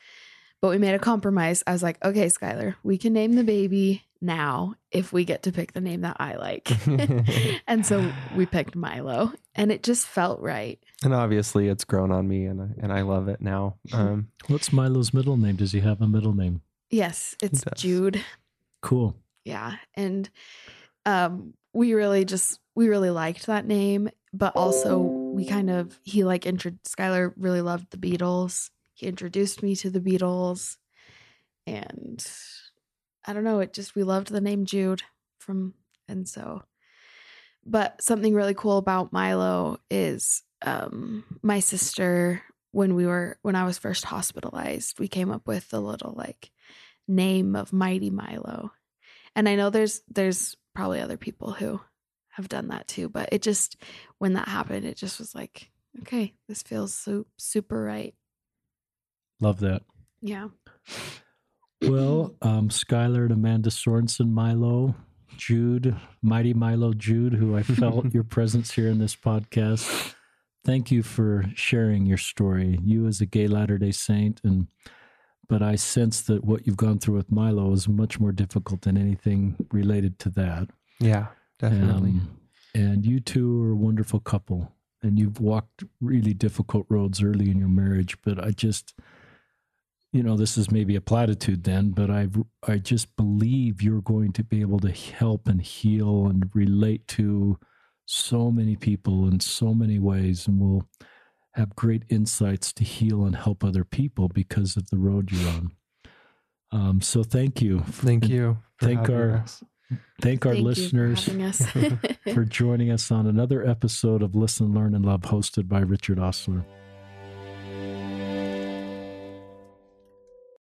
but we made a compromise. I was like, okay, Skylar, we can name the baby now if we get to pick the name that I like. and so we picked Milo and it just felt right. and obviously, it's grown on me, and I, and I love it now. Um, what's milo's middle name does he have a middle name Yes, it's. Jude. cool Yeah. And um we really just we really liked that name, but also we kind of he like intro Skylar really loved the Beatles. He introduced me to the Beatles. And I don't know, it just we loved the name Jude from and so but something really cool about Milo is um my sister when we were when I was first hospitalized, we came up with the little like name of Mighty Milo. And I know there's there's probably other people who have done that too, but it just when that happened, it just was like, okay, this feels so super right. Love that Yeah. well um skylar and amanda sorensen milo jude mighty milo jude who i felt your presence here in this podcast thank you for sharing your story you as a gay latter day saint and but i sense that what you've gone through with milo is much more difficult than anything related to that yeah, definitely. Um, and you two are a wonderful couple and you've walked really difficult roads early in your marriage but i just you know this is maybe a platitude then but i i just believe you're going to be able to help and heal and relate to so many people in so many ways and will have great insights to heal and help other people because of the road you're on um, so thank you Thank you. thank our- us. thank our Thank you for listeners us. for joining us on another episode of Listen, Learn, and Love, hosted by Richard Ostler.